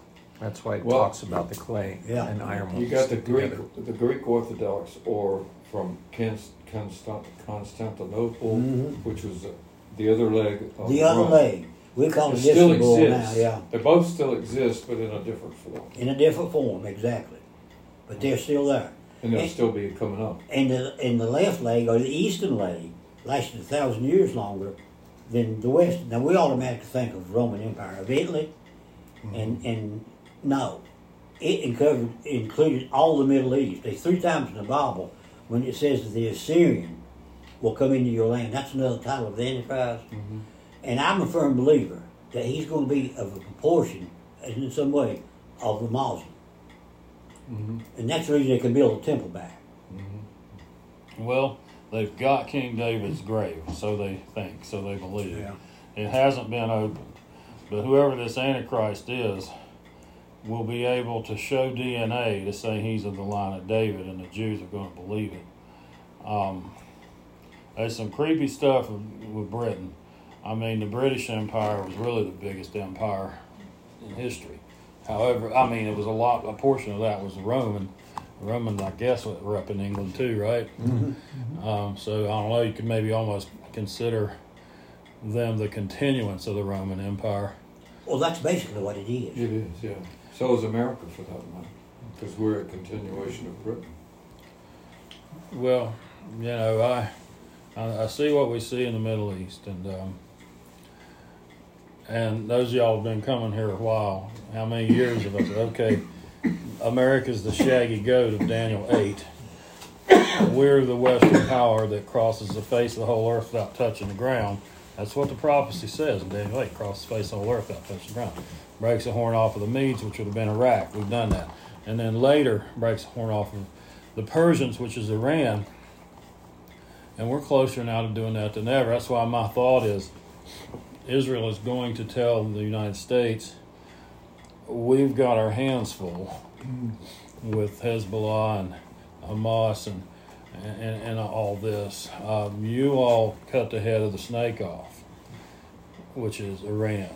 That's why it Well- talks about the clay Yeah. and iron. You won't got the Greek, together. the Greek Orthodox, or from Const- Constant- Constantinople, Mhm. which was the, the other leg. Of The other Rome. leg, we call still Istanbul now, exists. yeah, They both still exist, but in a different form, in a different form, exactly. But they're still there. and they'll still be coming up. And the and the left leg or the eastern leg lasted a thousand years longer than the west. Now we automatically think of Roman Empire of Italy, mm-hmm. and and no, it included included all the Middle East. There's three times in the Bible when it says that the Assyrian will come into your land. That's another title of the Antichrist. Mm-hmm. And I'm a firm believer that he's going to be of a proportion, in some way, of the Muslim. And that's the reason they can build a temple back. Well, they've got King David's grave, so they think, so they believe. Yeah. It hasn't been opened. But whoever this Antichrist is will be able to show DNA to say he's of the line of David, and the Jews are going to believe it. Um, there's some creepy stuff with Britain. I mean, the British Empire was really the biggest empire in history. However, I mean, it was a lot. A portion of that was Roman. Roman, I guess, were up in England too, right? Um, so I don't know. You could maybe almost consider them the continuance of the Roman Empire. Well, that's basically what it is. It is, yeah. So is America for that matter, because we're a continuation of Britain. Well, you know, I, I I see what we see in the Middle East, and um, and those of y'all have been coming here a while. How many years of us? Okay, America's the shaggy goat of Daniel eight. We're the Western power that crosses the face of the whole earth without touching the ground. That's what the prophecy says in Daniel 8. Cross the face of the whole earth without touching the ground. Breaks the horn off of the Medes, which would have been Iraq. We've done that. And then later breaks the horn off of the Persians, which is Iran. And we're closer now to doing that than ever. That's why my thought is Israel is going to tell the United States we've got our hands full with Hezbollah and Hamas and and, and all this. Um, you all cut the head of the snake off, which is Iran.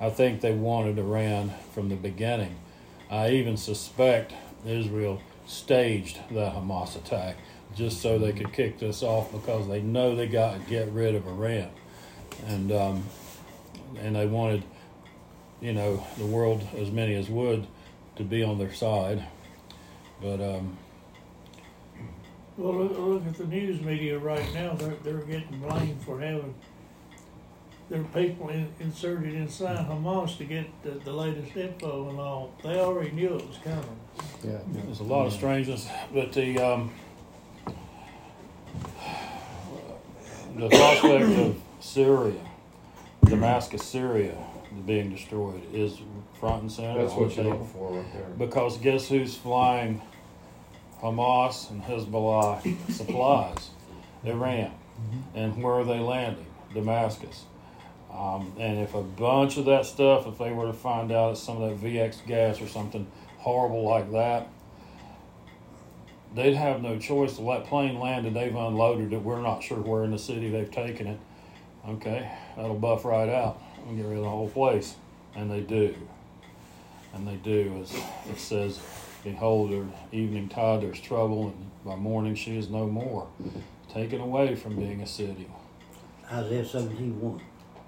I think they wanted Iran from the beginning. I even suspect Israel staged the Hamas attack just so they could kick this off because they know they got to get rid of Iran, and um, and they wanted, you know, the world as many as would to be on their side, but um, Well, look, look at the news media right now, they're, they're getting blamed for having their people in, inserted inside Hamas to get the, the latest info and all. They already knew it was coming. Yeah. There's a lot of strangeness, but the um, the prospect of Syria, Damascus, Syria, being destroyed is front and center. That's what you're looking for right there. Because guess who's flying Hamas and Hezbollah supplies? Iran. And where are they landing? Damascus. Um, and if a bunch of that stuff, if they were to find out it's some of that VX gas or something horrible like that, they'd have no choice to let plane land and they've unloaded it. We're not sure where in the city they've taken it. Okay, that'll buff right out and get rid of the whole place. And they do. And they do. As it says, Behold, her evening tide there's trouble, and by morning she is no more. Taken away from being a city. Isaiah seventeen one.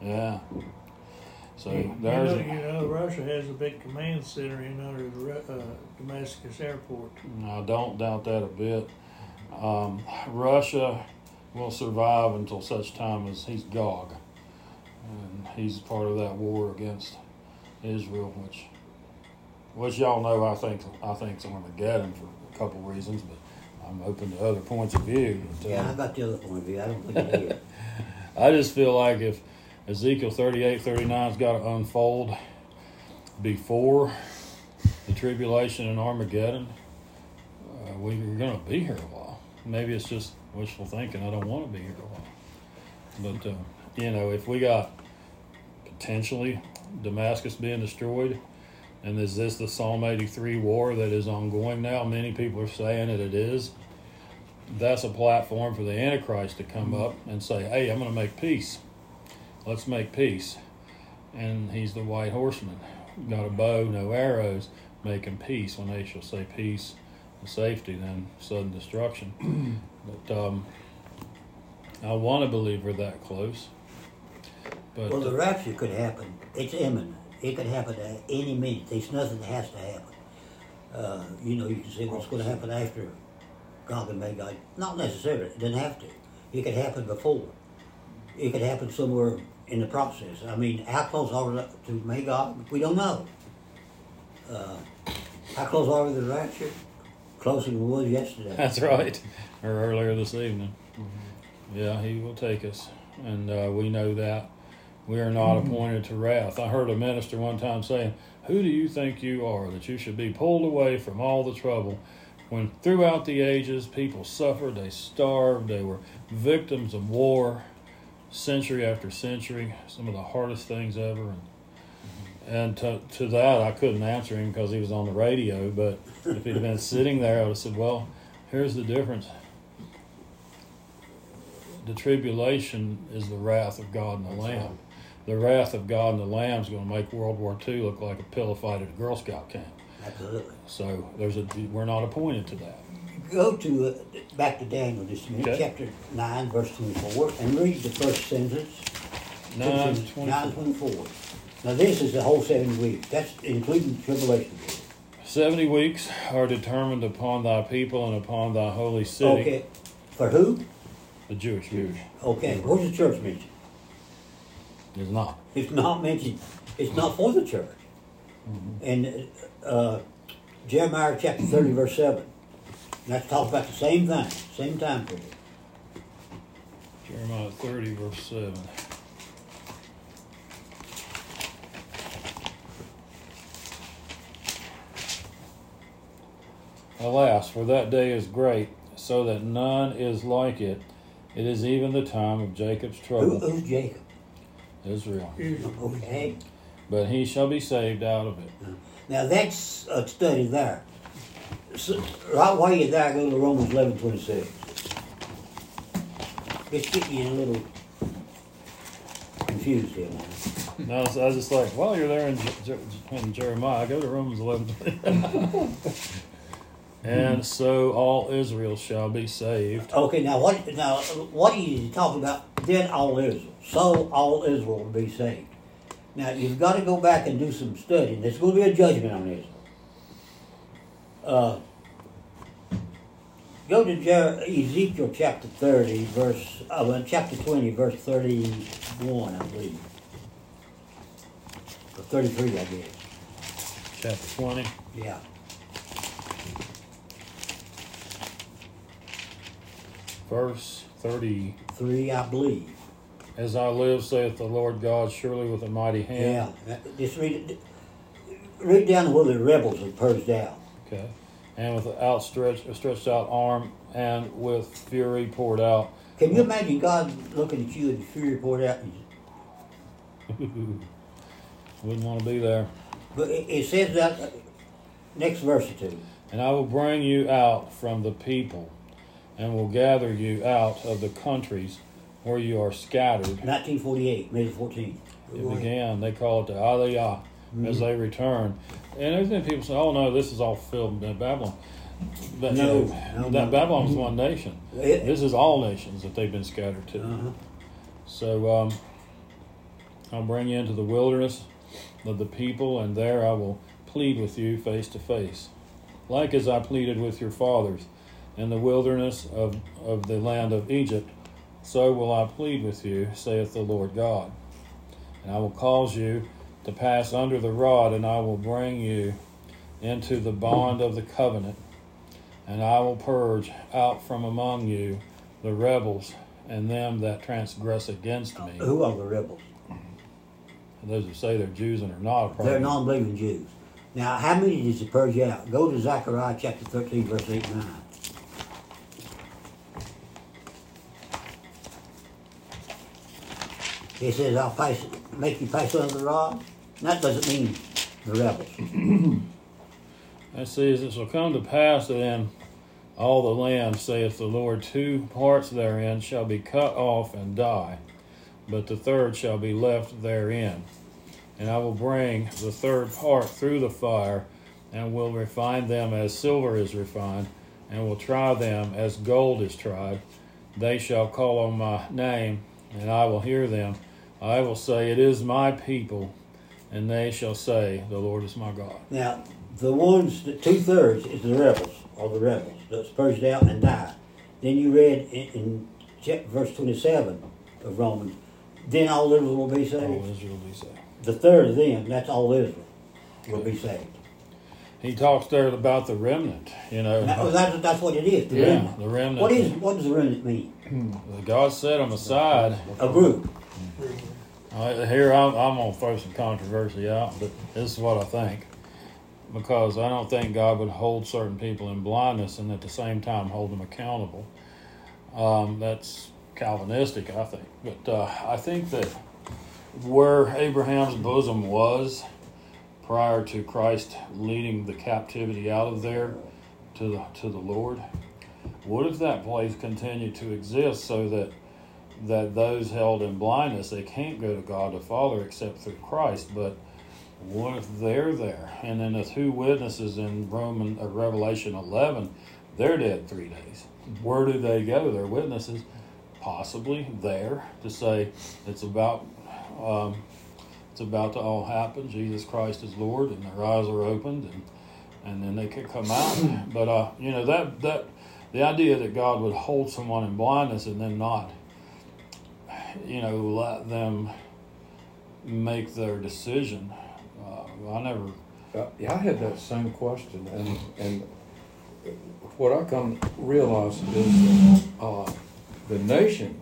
Yeah. So You know, there's. you know, Russia has a big command center in under the uh, Damascus airport. I don't doubt that a bit. Um, Russia will survive until such time as he's Gog, and he's part of that war against Israel, which, which y'all know. I think I think it's Armageddon for a couple reasons, but I'm open to other points of view. But, uh, Yeah, I got the other point of view. I don't think it is. I just feel like if Ezekiel 38, 39's got to unfold before the tribulation and Armageddon, uh, we, we're going to be here a while. Maybe it's just wishful thinking. I don't want to be here a while. But, uh, you know, if we got potentially Damascus being destroyed, and is this the Psalm 83 war that is ongoing now? Many people are saying that it is. That's a platform for the Antichrist to come up and say, hey, I'm going to make peace. Let's make peace. And he's the white horseman. Got a bow, no arrows, making peace. When they shall say peace and safety, then sudden destruction. But um, I want to believe we're that close. But Well, the rapture could happen. It's imminent. It could happen at any minute. There's nothing that has to happen. Uh, you know, you can say what's going to happen after Gog and Magog. Not necessarily. It doesn't have to. It could happen before. It could happen somewhere in the process. I mean, how close are we to Magog? We don't know. Uh, how close are we to the rapture? Closer than we was yesterday. That's right. Or earlier this evening. Yeah, he will take us. And uh, we know that. We are not appointed to wrath. I heard a minister one time saying, Who do you think you are that you should be pulled away from all the trouble when throughout the ages people suffered, they starved, they were victims of war, century after century, some of the hardest things ever. And And to, to that, I couldn't answer him because he was on the radio. But if he'd been sitting there, I would have said, Well, here's the difference. The tribulation is the wrath of God and the Lamb. The wrath of God and the Lamb is going to make World War II look like a pillow fight at a Girl Scout camp. Absolutely. So there's a we're not appointed to that. Go to, uh, back to Daniel just a minute, Okay. chapter nine, verse twenty-four, and read the first sentence. Nine Nine twenty twenty-four. Now this is the whole seventy weeks, that's including the tribulation. Seventy weeks are determined upon thy people and upon thy holy city, Okay, for who? The Jewish people. Okay, where's the church mentioned? Is not. It's not mentioned, it's not for the church. And, uh, Jeremiah chapter thirty, verse seven, that's talking about the same thing, same time period. Jeremiah thirty verse seven. Alas, for that day is great, so that none is like it. It is even the time of Jacob's Who, trouble, who's Jacob? Israel. Okay, But he shall be saved out of it. now that's a study there. So, right while you're there, go to Romans eleven twenty-six. It's getting you a little confused here now. No, I was, I was just like, while you're there in, Je- Je- in Jeremiah, go to Romans 11. and so all Israel shall be saved. Okay, now what? Now what are you talking about? Then all Israel, so all Israel will be saved. Now you've got to go back and do some studying. There's going to be a judgment on Israel. Uh, go to Jer- Ezekiel chapter thirty, verse uh, well, chapter twenty, verse thirty-one, I believe, or thirty-three, I guess. Chapter 20. Yeah. Verse 30 Three, I believe. As I live, saith the Lord God, surely with a mighty hand. Yeah, Just read it. Read down where the rebels are purged out. Okay. And with an outstretched stretched out arm and with fury poured out. Can you imagine God looking at you and fury poured out? Wouldn't want to be there. But it, it says that uh, next verse or two. And I will bring you out from the people, and will gather you out of the countries where you are scattered. 1948, May the 14th. It began, they call it the Aliyah, as they return. And there's been people say, oh no, this is all filled in Babylon. But No, no, that no. Babylon was one nation. It- This is all nations that they've been scattered to. Uh-huh. So um, I'll bring you into the wilderness of the people, and there I will plead with you face to face, like as I pleaded with your fathers in the wilderness of, of the land of Egypt. So will I plead with you, saith the Lord God. And I will cause you to pass under the rod, and I will bring you into the bond of the covenant, and I will purge out from among you the rebels and them that transgress against me. Who are the rebels? Those who say they're Jews and are not. They're non-believing Jews. Now, how many does it purge out? Go to Zechariah chapter 13, verse 8 and 9. It says, I'll pass, make you pass under the rod. That doesn't mean the rebels. It says, It shall come to pass that in all the land, saith the Lord, two parts therein shall be cut off and die, but the third shall be left therein. And I will bring the third part through the fire, and will refine them as silver is refined, and will try them as gold is tried. They shall call on my name, and I will hear them. I will say, It is my people, and they shall say, The Lord is my God. Now, the ones, that two thirds is the rebels, or the rebels, that's purged out and died. Then you read in, in verse 27 of Romans, then all Israel will be saved. All Israel will be saved. The third of them, that's all Israel, will be saved. He talks there about the remnant, you know. Now, that's, that's what it is, the yeah, remnant. the remnant. What is, what does the remnant mean? God set them aside. A group. Uh, here, I'm, I'm going to throw some controversy out, but this is what I think. Because I don't think God would hold certain people in blindness and at the same time hold them accountable. Um, that's Calvinistic, I think. But uh, I think that where Abraham's bosom was, prior to Christ leading the captivity out of there to the to the Lord? What if that place continued to exist so that that those held in blindness they can't go to God the Father except through Christ, but what if they're there? And then the two witnesses in Roman uh, Revelation eleven, they're dead three days. Where do they go? They're witnesses, possibly there to say it's about um, it's about to all happen. Jesus Christ is Lord, and their eyes are opened, and and then they could come out. But uh, you know that that the idea that God would hold someone in blindness and then not, you know, let them make their decision. Uh, I never. Uh, yeah, I had that same question, and and what I come realize is uh, the nation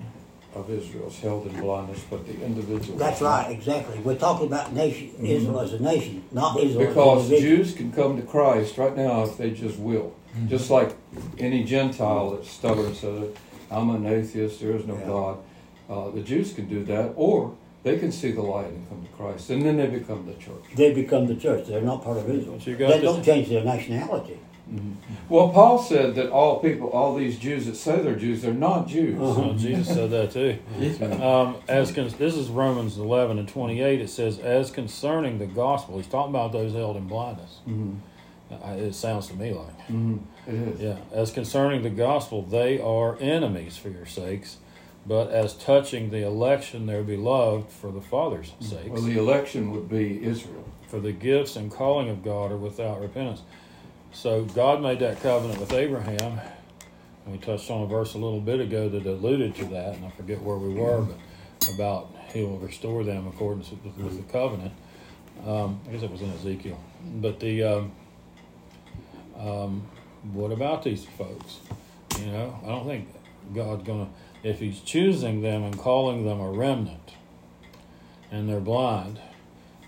of Israel is held in blindness, but the individual. That's right, exactly. We're talking about nation, Israel as a nation, not But Israel Because an. Jews can come to Christ right now if they just will. Just like any Gentile that's stubborn and says, I'm an atheist, there is no Yeah. God. Uh, the Jews can do that, or they can see the light and come to Christ, and then they become the church. They become the church. They're not part of Israel. But you got to- don't change their nationality. Well, Paul said that all people, all these Jews that say they're Jews, they're not Jews. Uh-huh. Well, Jesus said that too. Um, as con- this is Romans eleven and twenty eight. It says, "As concerning the gospel," he's talking about those held in blindness. Mhm. Uh, It sounds to me like, Mhm. It is. yeah. As concerning the gospel, they are enemies for your sakes, but as touching the election, they're beloved for the Father's sake. Well, the election would be Israel. For the gifts and calling of God are without repentance. So God made that covenant with Abraham, and we touched on a verse a little bit ago that alluded to that, and I forget where we were, but about He will restore them according to with, with the covenant. Um, I guess it was in Ezekiel. But the um, um, what about these folks? You know, I don't think God's gonna if He's choosing them and calling them a remnant, and they're blind.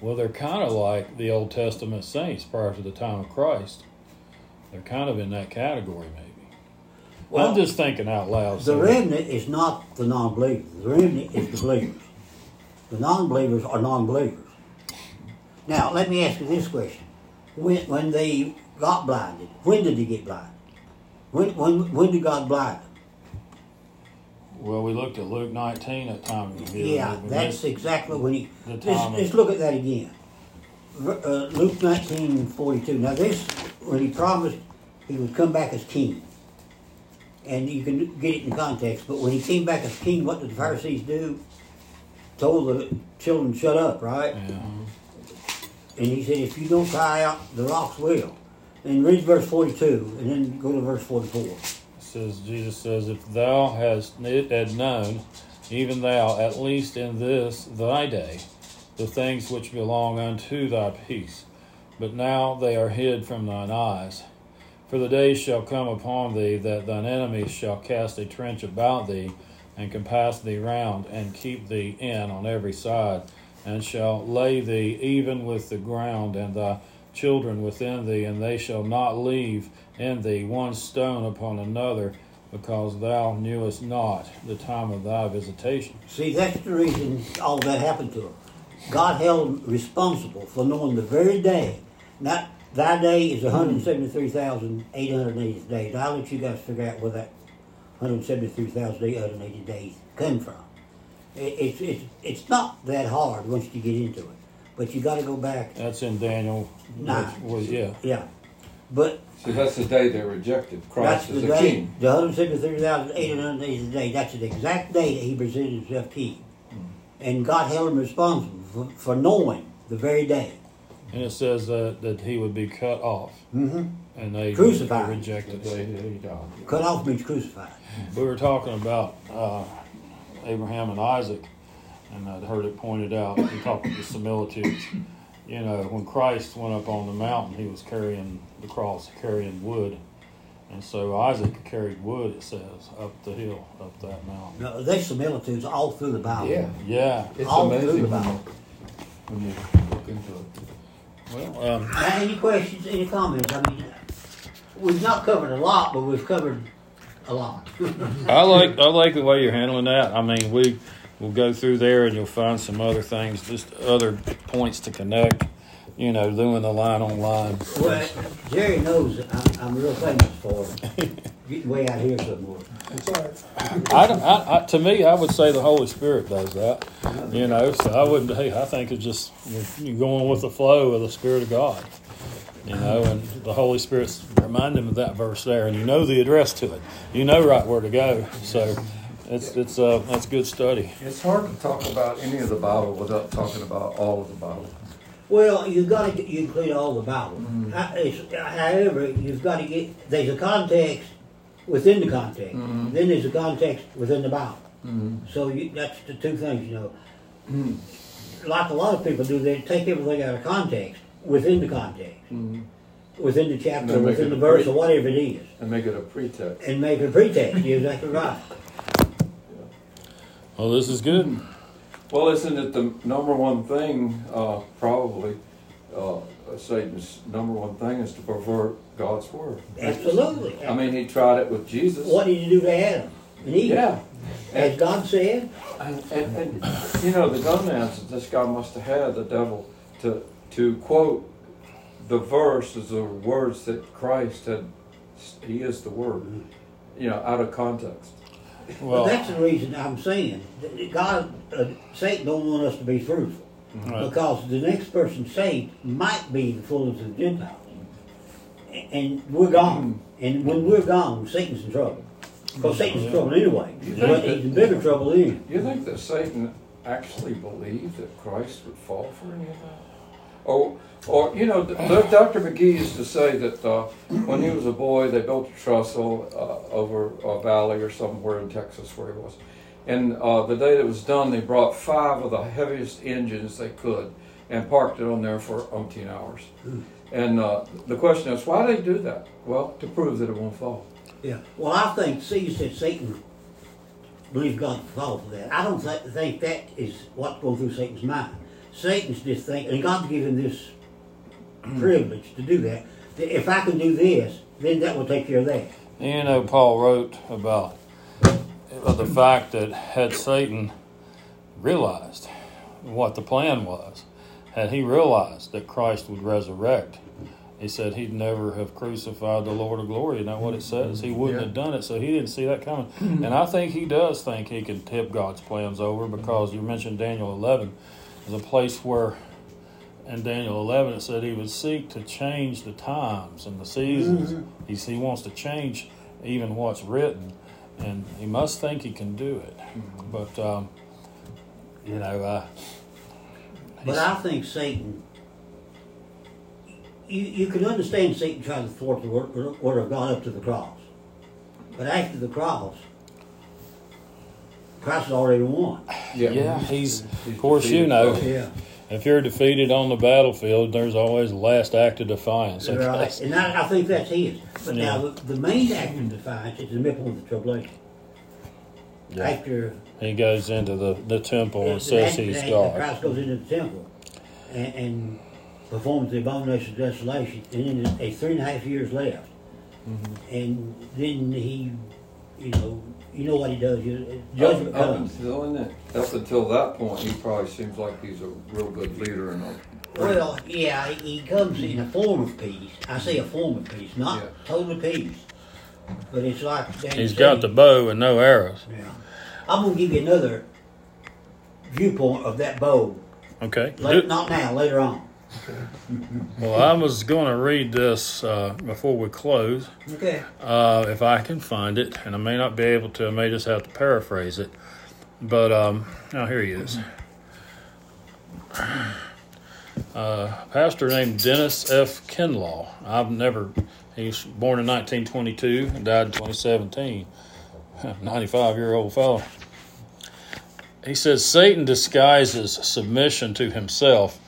Well, they're kind of like the Old Testament saints prior to the time of Christ. They're kind of in that category, maybe. Well, I'm just thinking out loud. The remnant is not the non-believers. The remnant is the believers. The non-believers are non-believers. Now, let me ask you this question: When when they got blinded, when did they get blind? When when when did God blind them? Well, we looked at Luke 19 at the time. of the Yeah, that's exactly when he. Let's, let's look at that again. Uh, Luke nineteen forty two. Now this, when he promised he would come back as king, and you can get it in context. But when he came back as king, what did the Pharisees do? Told the children shut up, right? Yeah. And he said, if you don't cry out, the rocks will. And read verse forty two, and then go to verse forty four. It says Jesus says, "If thou hast had known, even thou, at least in this thy day, the things which belong unto thy peace, but now they are hid from thine eyes. For the days shall come upon thee that thine enemies shall cast a trench about thee, and compass thee round, and keep thee in on every side, and shall lay thee even with the ground, and thy children within thee, and they shall not leave in thee one stone upon another, because thou knewest not the time of thy visitation. See, that's the reason all that happened to him. God held him responsible for knowing the very day. Not thy day is 173,880 days. I'll let you guys figure out where that 173,880 days come from. It's, it's, it's not that hard once you get into it. But you got to go back. That's in Daniel. Nine. Was, yeah. Yeah. But See, that's the day they rejected that's Christ the as a day, king. the 173,880 days, a day. that's the exact day that he presented himself king. And God held him responsible for, for knowing the very day. And it says that, that he would be cut off, Mm-hmm. and they Crucified. The rejected day it. that he died. Cut off means crucified. We were talking about uh, Abraham and Isaac, and I'd heard it pointed out. We talked about the similitudes. You know, when Christ went up on the mountain, he was carrying the cross, carrying wood. And so Isaac carried wood, it says, up the hill, up that mountain. No, there's similitudes all through the Bible. Yeah, Yeah. it's All through amazing the when Bible. you, when you look into it. Well, um, Now, any questions, any comments? I mean, we've not covered a lot, but we've covered a lot. I like I like the way you're handling that. I mean, we will go through there and you'll find some other things, just other points to connect. you know, doing the line on line. Well, Jerry knows I'm, I'm real famous for getting way out here somewhere. All right. I, I, I, to me, I would say the Holy Spirit does that. You know, so I wouldn't. Hey, I think it's just you're, going with the flow of the Spirit of God. You know, and the Holy Spirit's remind him of that verse there, and you know the address to it. You know right where to go. So it's it's uh that's good study. It's hard to talk about any of the Bible without talking about all of the Bible. Well, you've got to you include all the Bible. Mm-hmm. It's- However, you've got to get there's a context within the context. Mm-hmm. Then there's a context within the Bible. Mm-hmm. So you, that's the two things, you know. Hmm. Like a lot of people do, they take everything out of context within the context, within the chapter, They within the verse, pre- or whatever it is, And make it a pretext. and make it a pretext. You're exactly right. Well, this is good. Well, isn't it the number one thing, uh, probably, uh, Satan's number one thing is to pervert God's word. Absolutely. I mean, he tried it with Jesus. what did he do to Adam and Eve? Yeah. As God said, And, and, and you know, the dumbass that this guy must have had, the devil, to, to quote the verse as the words that Christ had, he is the word, you know, out of context. Well, Well, that's the reason I'm saying that God, uh, Satan don't want us to be fruitful right. because the next person saved might be the fullness of the Gentiles, and we're gone. And when we're gone, Satan's in trouble because Satan's in trouble anyway. You But that- he's in bigger trouble then. You think that Satan actually believed that Christ would fall for any of that? Or, or you know, Dr. McGee used to say that uh, when he was a boy, they built a trestle uh, over a valley or somewhere in Texas where he was. And uh, the day that was done, they brought five of the heaviest engines they could and parked it on there for umpteen hours. And uh, the question is, why do they do that? Well, to prove that it won't fall. Yeah. Well, I think, see, said Satan believes God will fall for that. I don't th- think that is what's going through Satan's mind. Satan's just thinking, and God's given this privilege to do that. that If I can do this, then that will take care of that. You know, Paul wrote about uh, the fact that had Satan realized what the plan was, had he realized that Christ would resurrect, he said he'd never have crucified the Lord of glory. Isn't that what it says? He wouldn't Yeah. have done it, so he didn't see that coming. and I think he does think he can tip God's plans over because you mentioned Daniel 11 a place where in Daniel 11 it said he would seek to change the times and the seasons. He's, he wants to change even what's written, and he must think he can do it. But, um, you know, uh, But I think Satan, you, you can understand Satan trying to thwart the word, word of God up to the cross. But after the cross, Christ already won. yeah, yeah he's, of course, you know, Yeah. if you're defeated on the battlefield, there's always a last act of defiance. Okay? Right. And I, I think that's his. But Yeah. now, the, the main act of defiance is the middle of the tribulation. Yeah. After He goes into the, the temple and says that- he's after God. Christ goes into the temple and, and performs the abomination of desolation, and then a three and a half years left. Mm-hmm. And then he, you know, you know what he does. You, Up, judgment up comes. until that, up until that point, he probably seems like he's a real good leader and a Well, yeah, he he comes in a form of peace. I say a form of peace, not Yeah. total peace. But it's like Daniel He's said, got the bow and no arrows. Yeah. I'm gonna give you another viewpoint of that bow. Okay. Later, not now, later on. Well, I was going to read this uh, before we close. Okay. uh, if I can find it, and I may not be able to. I may just have to paraphrase it. But um, now here he is. Uh, pastor named Dennis F. Kinlaw. I've never. He's born in 1922 and died in 2017. 95 year old fellow. He says Satan disguises submission to himself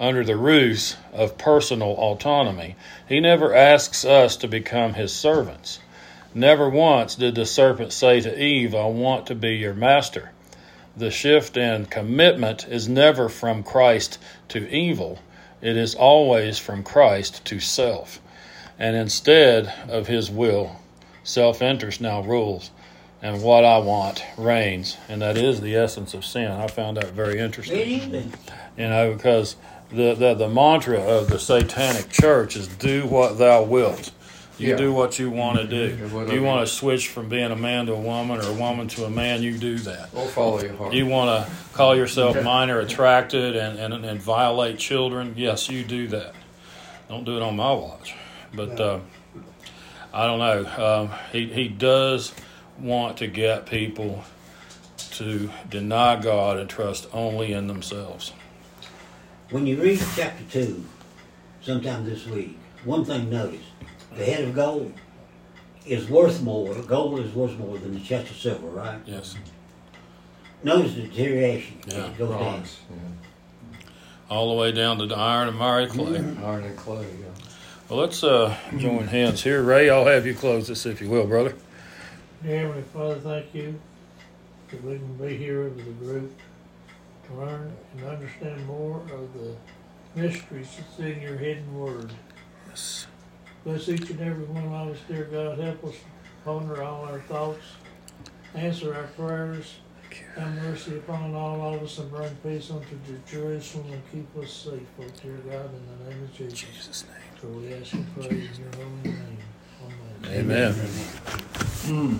under the ruse of personal autonomy. He never asks us to become his servants. Never once did the serpent say to Eve, I want to be your master. The shift in commitment is never from Christ to evil, it is always from Christ to self. And instead of his will, self interest now rules, and what I want reigns. And that is the essence of sin. I found that very interesting you know, because the, the the mantra of the Satanic Church is "Do what thou wilt." You Yeah. do what you want to do. Yeah. You want to switch from being a man to a woman or a woman to a man. You do that. Or follow your heart. You want to call yourself minor attracted and, and, and violate children? Yes, you do that. Don't do it on my watch. But uh, I don't know. Um, he, he does want to get people to deny God and trust only in themselves. When you read chapter two, sometime this week, one thing notice: the head of gold is worth more. Gold is worth more than the chest of silver, right? Yes. Notice the deterioration. as Yeah. it goes down. Yeah. All the way down to the iron and miry clay. Iron and clay, yeah. Well, let's uh, join hands here. Ray, I'll have you close this if you will, brother. Dear Heavenly Father, thank you that we can be here with the group to learn and understand more of the mysteries that's in your hidden word. Yes. Bless each and every one of us, dear God. Help us ponder all our thoughts, answer our prayers, have mercy upon all of us, and bring peace unto Jerusalem and keep us safe, oh dear God, in the name of Jesus. Jesus' name. For we ask and pray in your holy name. Amen. Amen. Hmm.